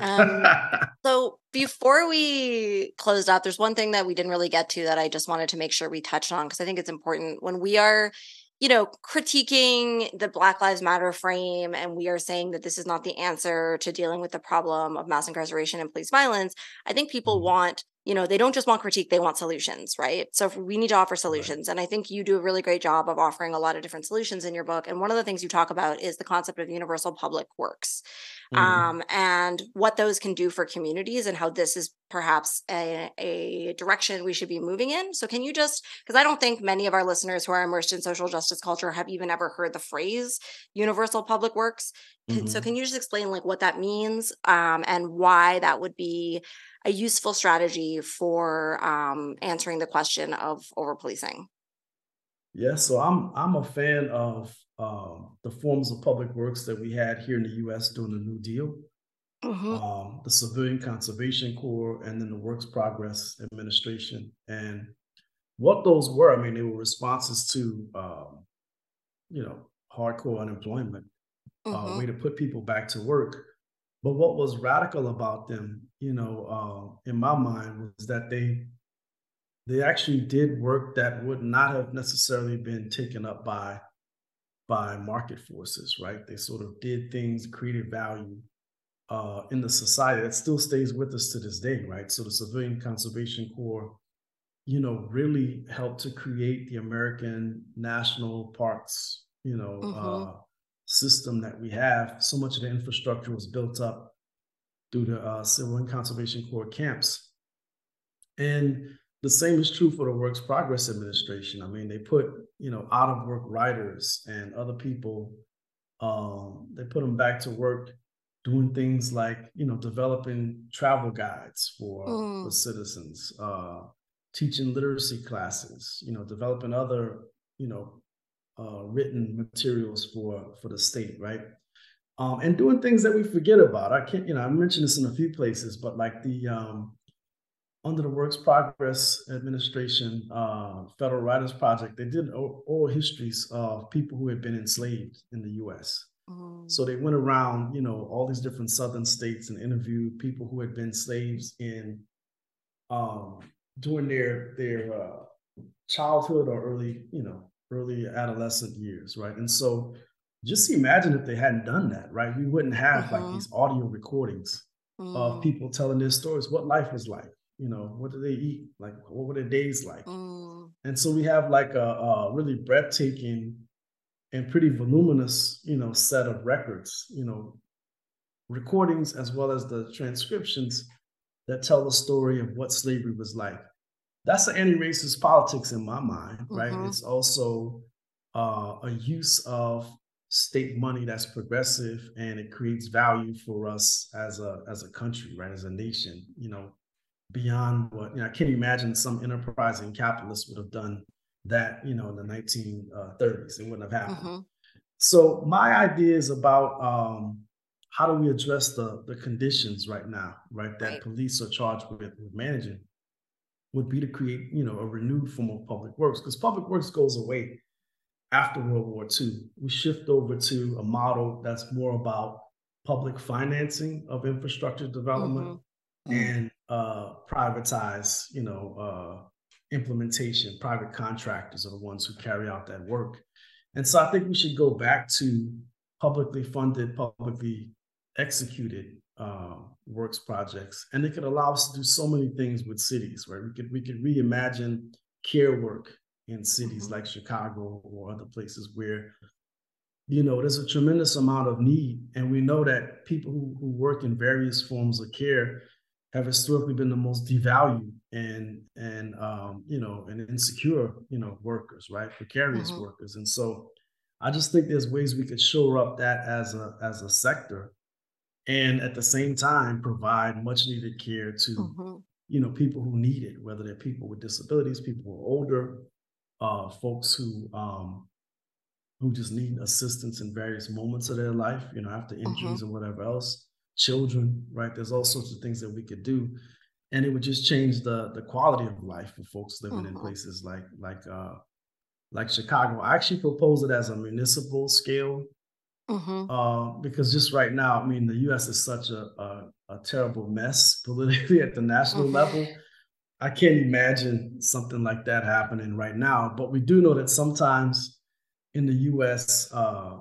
S4: Um,
S1: so before we closed out, there's one thing that we didn't really get to that I just wanted to make sure we touched on because I think it's important when we are you know, critiquing the Black Lives Matter frame, and we are saying that this is not the answer to dealing with the problem of mass incarceration and police violence. I think people mm-hmm. want you know they don't just want critique they want solutions right so we need to offer solutions and i think you do a really great job of offering a lot of different solutions in your book and one of the things you talk about is the concept of universal public works mm-hmm. um, and what those can do for communities and how this is perhaps a, a direction we should be moving in so can you just because i don't think many of our listeners who are immersed in social justice culture have even ever heard the phrase universal public works mm-hmm. so can you just explain like what that means um, and why that would be a useful strategy for um, answering the question of over policing?
S4: Yeah, so I'm I'm a fan of um, the forms of public works that we had here in the U.S. during the New Deal, mm-hmm. um, the Civilian Conservation Corps, and then the Works Progress Administration. And what those were, I mean, they were responses to um, you know hardcore unemployment, uh, mm-hmm. uh, way to put people back to work. But what was radical about them, you know, uh, in my mind, was that they they actually did work that would not have necessarily been taken up by by market forces, right? They sort of did things, created value uh, in the society that still stays with us to this day, right? So the Civilian Conservation Corps, you know, really helped to create the American national parks, you know, mm-hmm. uh, system that we have, so much of the infrastructure was built up through the uh, Civil Conservation Corps camps. And the same is true for the Works Progress Administration. I mean, they put, you know, out of work writers and other people, um, they put them back to work doing things like, you know, developing travel guides for, mm. for citizens, uh, teaching literacy classes, you know, developing other, you know, uh, written materials for for the state, right? Um, and doing things that we forget about. I can't, you know, I mentioned this in a few places, but like the um, under the Works Progress Administration uh, Federal Writers Project, they did oral histories of people who had been enslaved in the U.S. Mm. So they went around, you know, all these different southern states and interviewed people who had been slaves in um, during their their uh, childhood or early, you know, early adolescent years, right? And so just imagine if they hadn't done that, right? We wouldn't have like mm-hmm. these audio recordings mm. of people telling their stories, what life was like, you know, what did they eat? Like, what were their days like? Mm. And so we have like a, a really breathtaking and pretty voluminous, you know, set of records, you know, recordings as well as the transcriptions that tell the story of what slavery was like that's an anti-racist politics in my mind, right? Mm-hmm. It's also uh, a use of state money that's progressive and it creates value for us as a as a country, right? As a nation, you know, beyond what you know. I can't imagine some enterprising capitalist would have done that, you know, in the 1930s. Uh, it wouldn't have happened. Mm-hmm. So my idea is about um, how do we address the the conditions right now, right? That
S1: Right.
S4: police are charged with, with managing would be to create, you know, a renewed form of public works because public works goes away after World War II. We shift over to a model that's more about public financing of infrastructure development
S3: Mhm.
S4: and uh, privatize, you know, uh, implementation. Private contractors are the ones who carry out that work. And so I think we should go back to publicly funded, publicly executed uh, works projects, and it could allow us to do so many things with cities. Right? We could we could reimagine care work in cities
S1: Mhm.
S4: like Chicago or other places where you know there's a tremendous amount of need, and we know that people who, who work in various forms of care have historically been the most devalued and and um, you know and insecure you know workers, right? Precarious
S1: Mhm.
S4: workers, and so I just think there's ways we could shore up that as a as a sector, and at the same time provide much needed care to
S1: Mhm.
S4: you know people who need it, whether they're people with disabilities, people who are older, uh, folks who um, who just need assistance in various moments of their life, you know, after injuries and whatever else. Children, right? There's all sorts of things that we could do, and it would just change the the quality of life for folks living in
S1: Mhm.
S4: places like like uh like Chicago. I actually propose it as a municipal scale
S1: Mhm.
S4: uh, because just right now, I mean, the U.S. is such a a, a terrible mess politically at the national
S1: Mhm.
S4: level. I can't imagine something like that happening right now. But we do know that sometimes in the U.S., uh,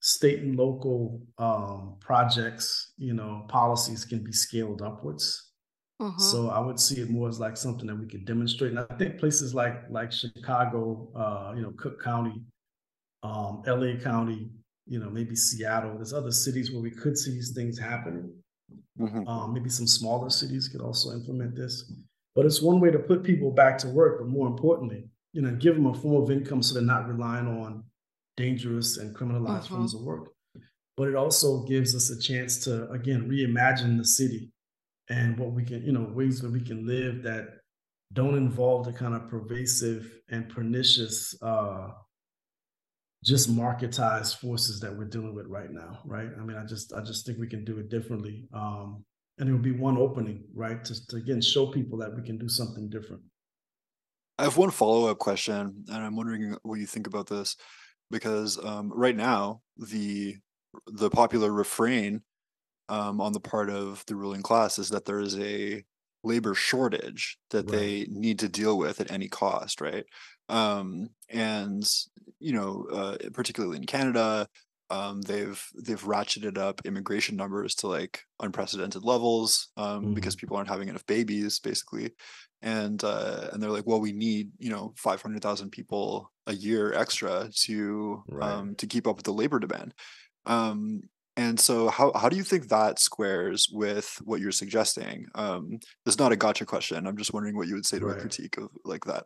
S4: state and local um, projects, you know, policies can be scaled upwards.
S1: Mhm.
S4: So I would see it more as like something that we could demonstrate. And I think places like like Chicago, uh, you know, Cook County, um, LA County, you know, maybe Seattle. There's other cities where we could see these things happening.
S3: Mhm.
S4: Um, maybe some smaller cities could also implement this. But it's one way to put people back to work, but more importantly, you know, give them a form of income so they're not relying on dangerous and criminalized
S1: Mhm.
S4: forms of work. But it also gives us a chance to again reimagine the city and what we can, you know, ways that we can live that don't involve the kind of pervasive and pernicious uh just marketized forces that we're dealing with right now, right? I mean, I just I just think we can do it differently. Um, and it would be one opening, right? To, to again show people that we can do something different.
S3: I have one follow up question, and I'm wondering what you think about this because um, right now the the popular refrain um, on the part of the ruling class is that there is a labor shortage that
S4: Right.
S3: they need to deal with at any cost, right? Um, and you know, uh, particularly in Canada, um, they've they've ratcheted up immigration numbers to like unprecedented levels um, because people aren't having enough babies, basically and uh, and they're like, well, we need you know five hundred thousand people a year extra to
S4: Right.
S3: um, to keep up with the labor demand. Um, and so, how how do you think that squares with what you're suggesting? Um, it's not a gotcha question. I'm just wondering what you would say to a critique of like that.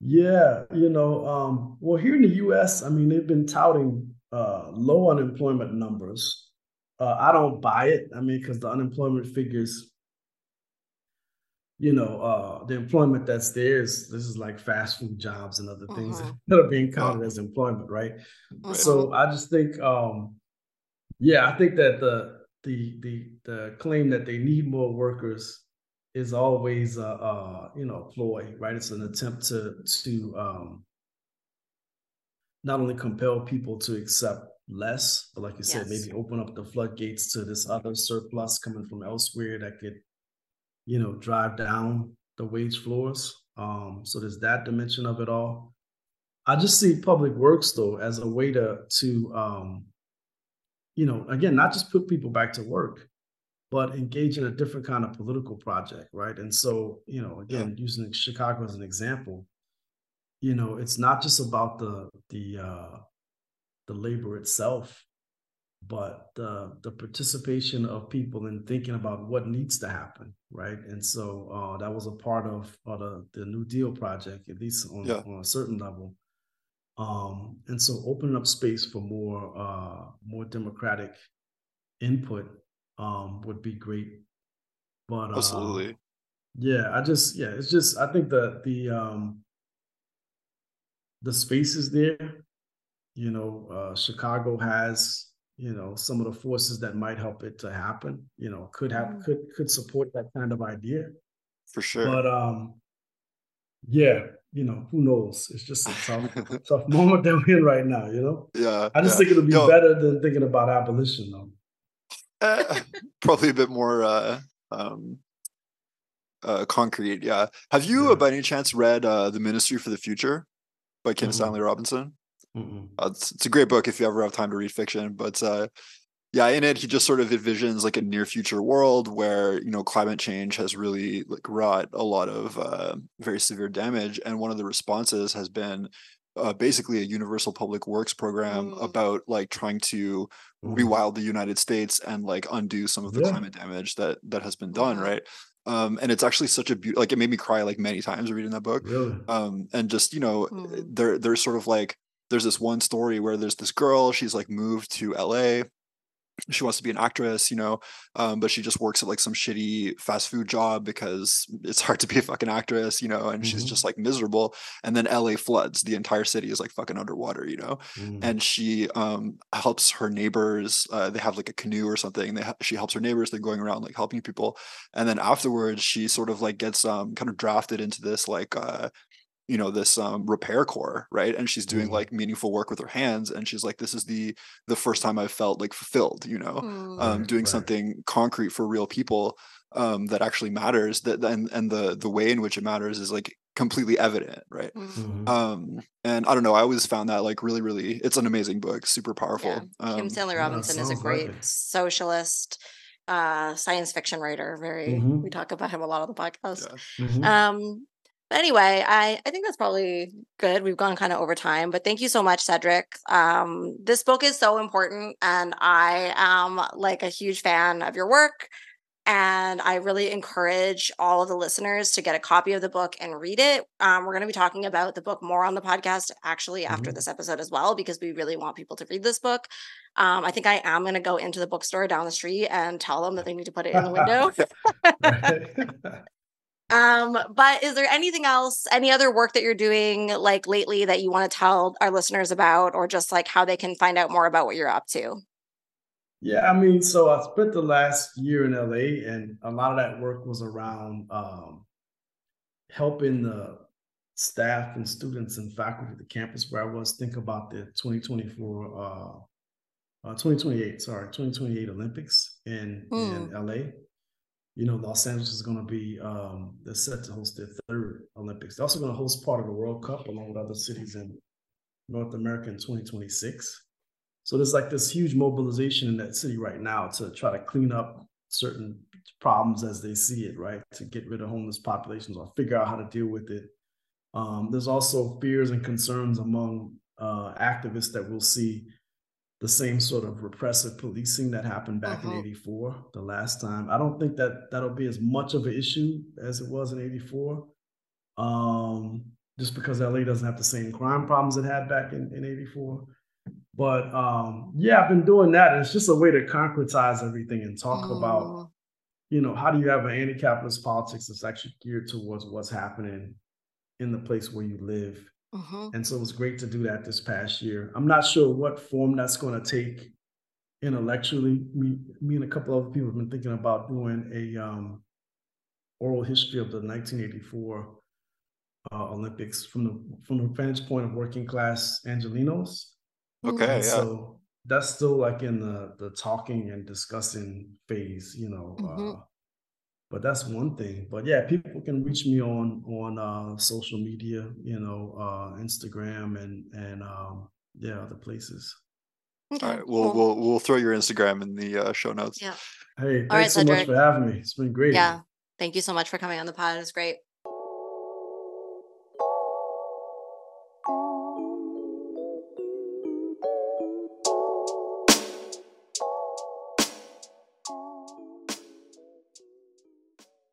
S4: Yeah, you know, um, well, here in the U.S., I mean, they've been touting uh, low unemployment numbers. Uh, I don't buy it. I mean, because the unemployment figures, you know, uh, the employment that's there is this is like fast food jobs and other things
S1: Mhm.
S4: that are being counted as employment, right? So I just think, um, yeah, I think that the the the the claim that they need more workers is always a, uh you know ploy, right? It's an attempt to to um, not only compel people to accept less, but like you said, maybe open up the floodgates to this other surplus coming from elsewhere that could, you know, drive down the wage floors. Um, so there's that dimension of it all. I just see public works though as a way to to um, you know, again, not just put people back to work, but engage in a different kind of political project, right? And so, you know, again, using Chicago as an example, you know, it's not just about the the uh, the labor itself, but the the participation of people in thinking about what needs to happen, right? And so uh, that was a part of, of the the New Deal project, at least on,
S3: Yeah.
S4: on a certain level. Um, and so opening up space for more uh, more democratic input um, would be great. But uh,
S3: Absolutely.
S4: yeah, I just yeah, it's just I think that the um the space is there. you know, uh, Chicago has, you know, some of the forces that might help it to happen. You know, could have
S1: Mm.
S4: could could support that kind of idea.
S3: For sure.
S4: But um, yeah, you know, who knows? It's just a tough tough moment that we're in right now. You know,
S3: yeah.
S4: I just
S3: yeah.
S4: think it'll be
S3: Yo,
S4: better than thinking about abolition, though.
S3: eh, probably a bit more uh, um, uh, concrete. Yeah. Have you,
S4: Yeah.
S3: uh, by any chance, read uh, "The Ministry for the Future" by Kim
S4: Mhm.
S3: Stanley Robinson?
S4: Mm-mm.
S3: Uh, it's, it's a great book if you ever have time to read fiction. But uh, yeah, in it, he just sort of envisions like a near future world where you know climate change has really like wrought a lot of uh, very severe damage, and one of the responses has been. Uh, basically, a universal public works program
S1: Mm.
S3: about like trying to
S4: Mhm.
S3: rewild the United States and like undo some of the
S4: Yeah.
S3: climate damage that that has been done,
S1: Mhm.
S3: right? Um, and it's actually such a beautiful like it made me cry like many times reading that book.
S4: Really?
S3: Um, and just you know,
S1: Mhm.
S3: there there's sort of like there's this one story where there's this girl, she's like moved to LA. She wants to be an actress, you know, um, but she just works at like some shitty fast food job because it's hard to be a fucking actress, you know, and she's
S4: Mhm.
S3: just like miserable. And then LA floods, the entire city is like fucking underwater, you know
S4: Mm.
S3: and she um helps her neighbors uh, they have like a canoe or something they ha- she helps her neighbors they're going around like helping people and then afterwards she sort of like gets um kind of drafted into this like uh you know this um repair corps right and she's doing
S4: Mhm.
S3: like meaningful work with her hands and she's like this is the the first time i've felt like fulfilled you know
S1: Mm.
S3: um doing
S4: right.
S3: something concrete for real people um that actually matters that and and the the way in which it matters is like completely evident right
S1: Mm.
S4: Mhm.
S3: um and i don't know i always found that like really really it's an amazing book super powerful
S1: Yeah. Kim
S3: um
S1: Stanley
S4: yeah,
S1: Robinson is a
S4: sounds like
S1: great
S4: it.
S1: socialist, uh, science fiction writer. Very,
S4: Mhm.
S1: we talk about him a lot on the podcast.
S3: yeah.
S4: Mhm.
S1: Um, but anyway, I I think that's probably good. We've gone kind of over time, but thank you so much, Cedric. Um, this book is so important, and I am like a huge fan of your work. And I really encourage all of the listeners to get a copy of the book and read it. Um, we're going to be talking about the book more on the podcast actually after
S4: Mhm.
S1: this episode as well, because we really want people to read this book. Um, I think I am going to go into the bookstore down the street and tell them that they need to put it in the window. Um, but is there anything else, any other work that you're doing like lately that you want to tell our listeners about, or just like how they can find out more about what you're up to?
S4: Yeah, I mean, so I spent the last year in LA, and a lot of that work was around um, helping the staff and students and faculty at the campus where I was think about the 2024, uh, uh, 2028, sorry, 2028 Olympics in, in LA. You know, Los Angeles is going to be, um, they're set to host their third Olympics. They're also going to host part of the World Cup along with other cities in North America in 2026. So there's like this huge mobilization in that city right now to try to clean up certain problems as they see it, right? To get rid of homeless populations or figure out how to deal with it. Um, there's also fears and concerns among uh, activists that we'll see the same sort of repressive policing that happened back
S1: Mhm.
S4: in 84 the last time. I don't think that that'll be as much of an issue as it was in 84 um, just because la doesn't have the same crime problems it had back in, in 84 but um, yeah i've been doing that and it's just a way to concretize everything and talk about
S1: Mm,
S4: you know how do you have an anti-capitalist politics that's actually geared towards what's happening in the place where you live
S1: mhm,
S4: and so it was great to do that this past year. I'm not sure what form that's going to take intellectually. Me, me and a couple other people have been thinking about doing a um, oral history of the 1984 uh, Olympics from the from the vantage point of working class Angelenos.
S3: okay. Yeah
S4: so that's still like in the the talking and discussing phase, you know.
S1: Mhm.
S4: Uh, but that's one thing. But yeah, people can reach me on on uh, social media, you know, uh, Instagram and and um, yeah, other places.
S1: Okay,
S3: all right we'll
S1: cool.
S3: we'll we'll throw your instagram in the uh, show notes
S1: Yeah.
S4: Hey,
S1: All right,
S4: thanks so much for having me. It's been great.
S1: Yeah. Thank you so much for coming on the pod. It was great.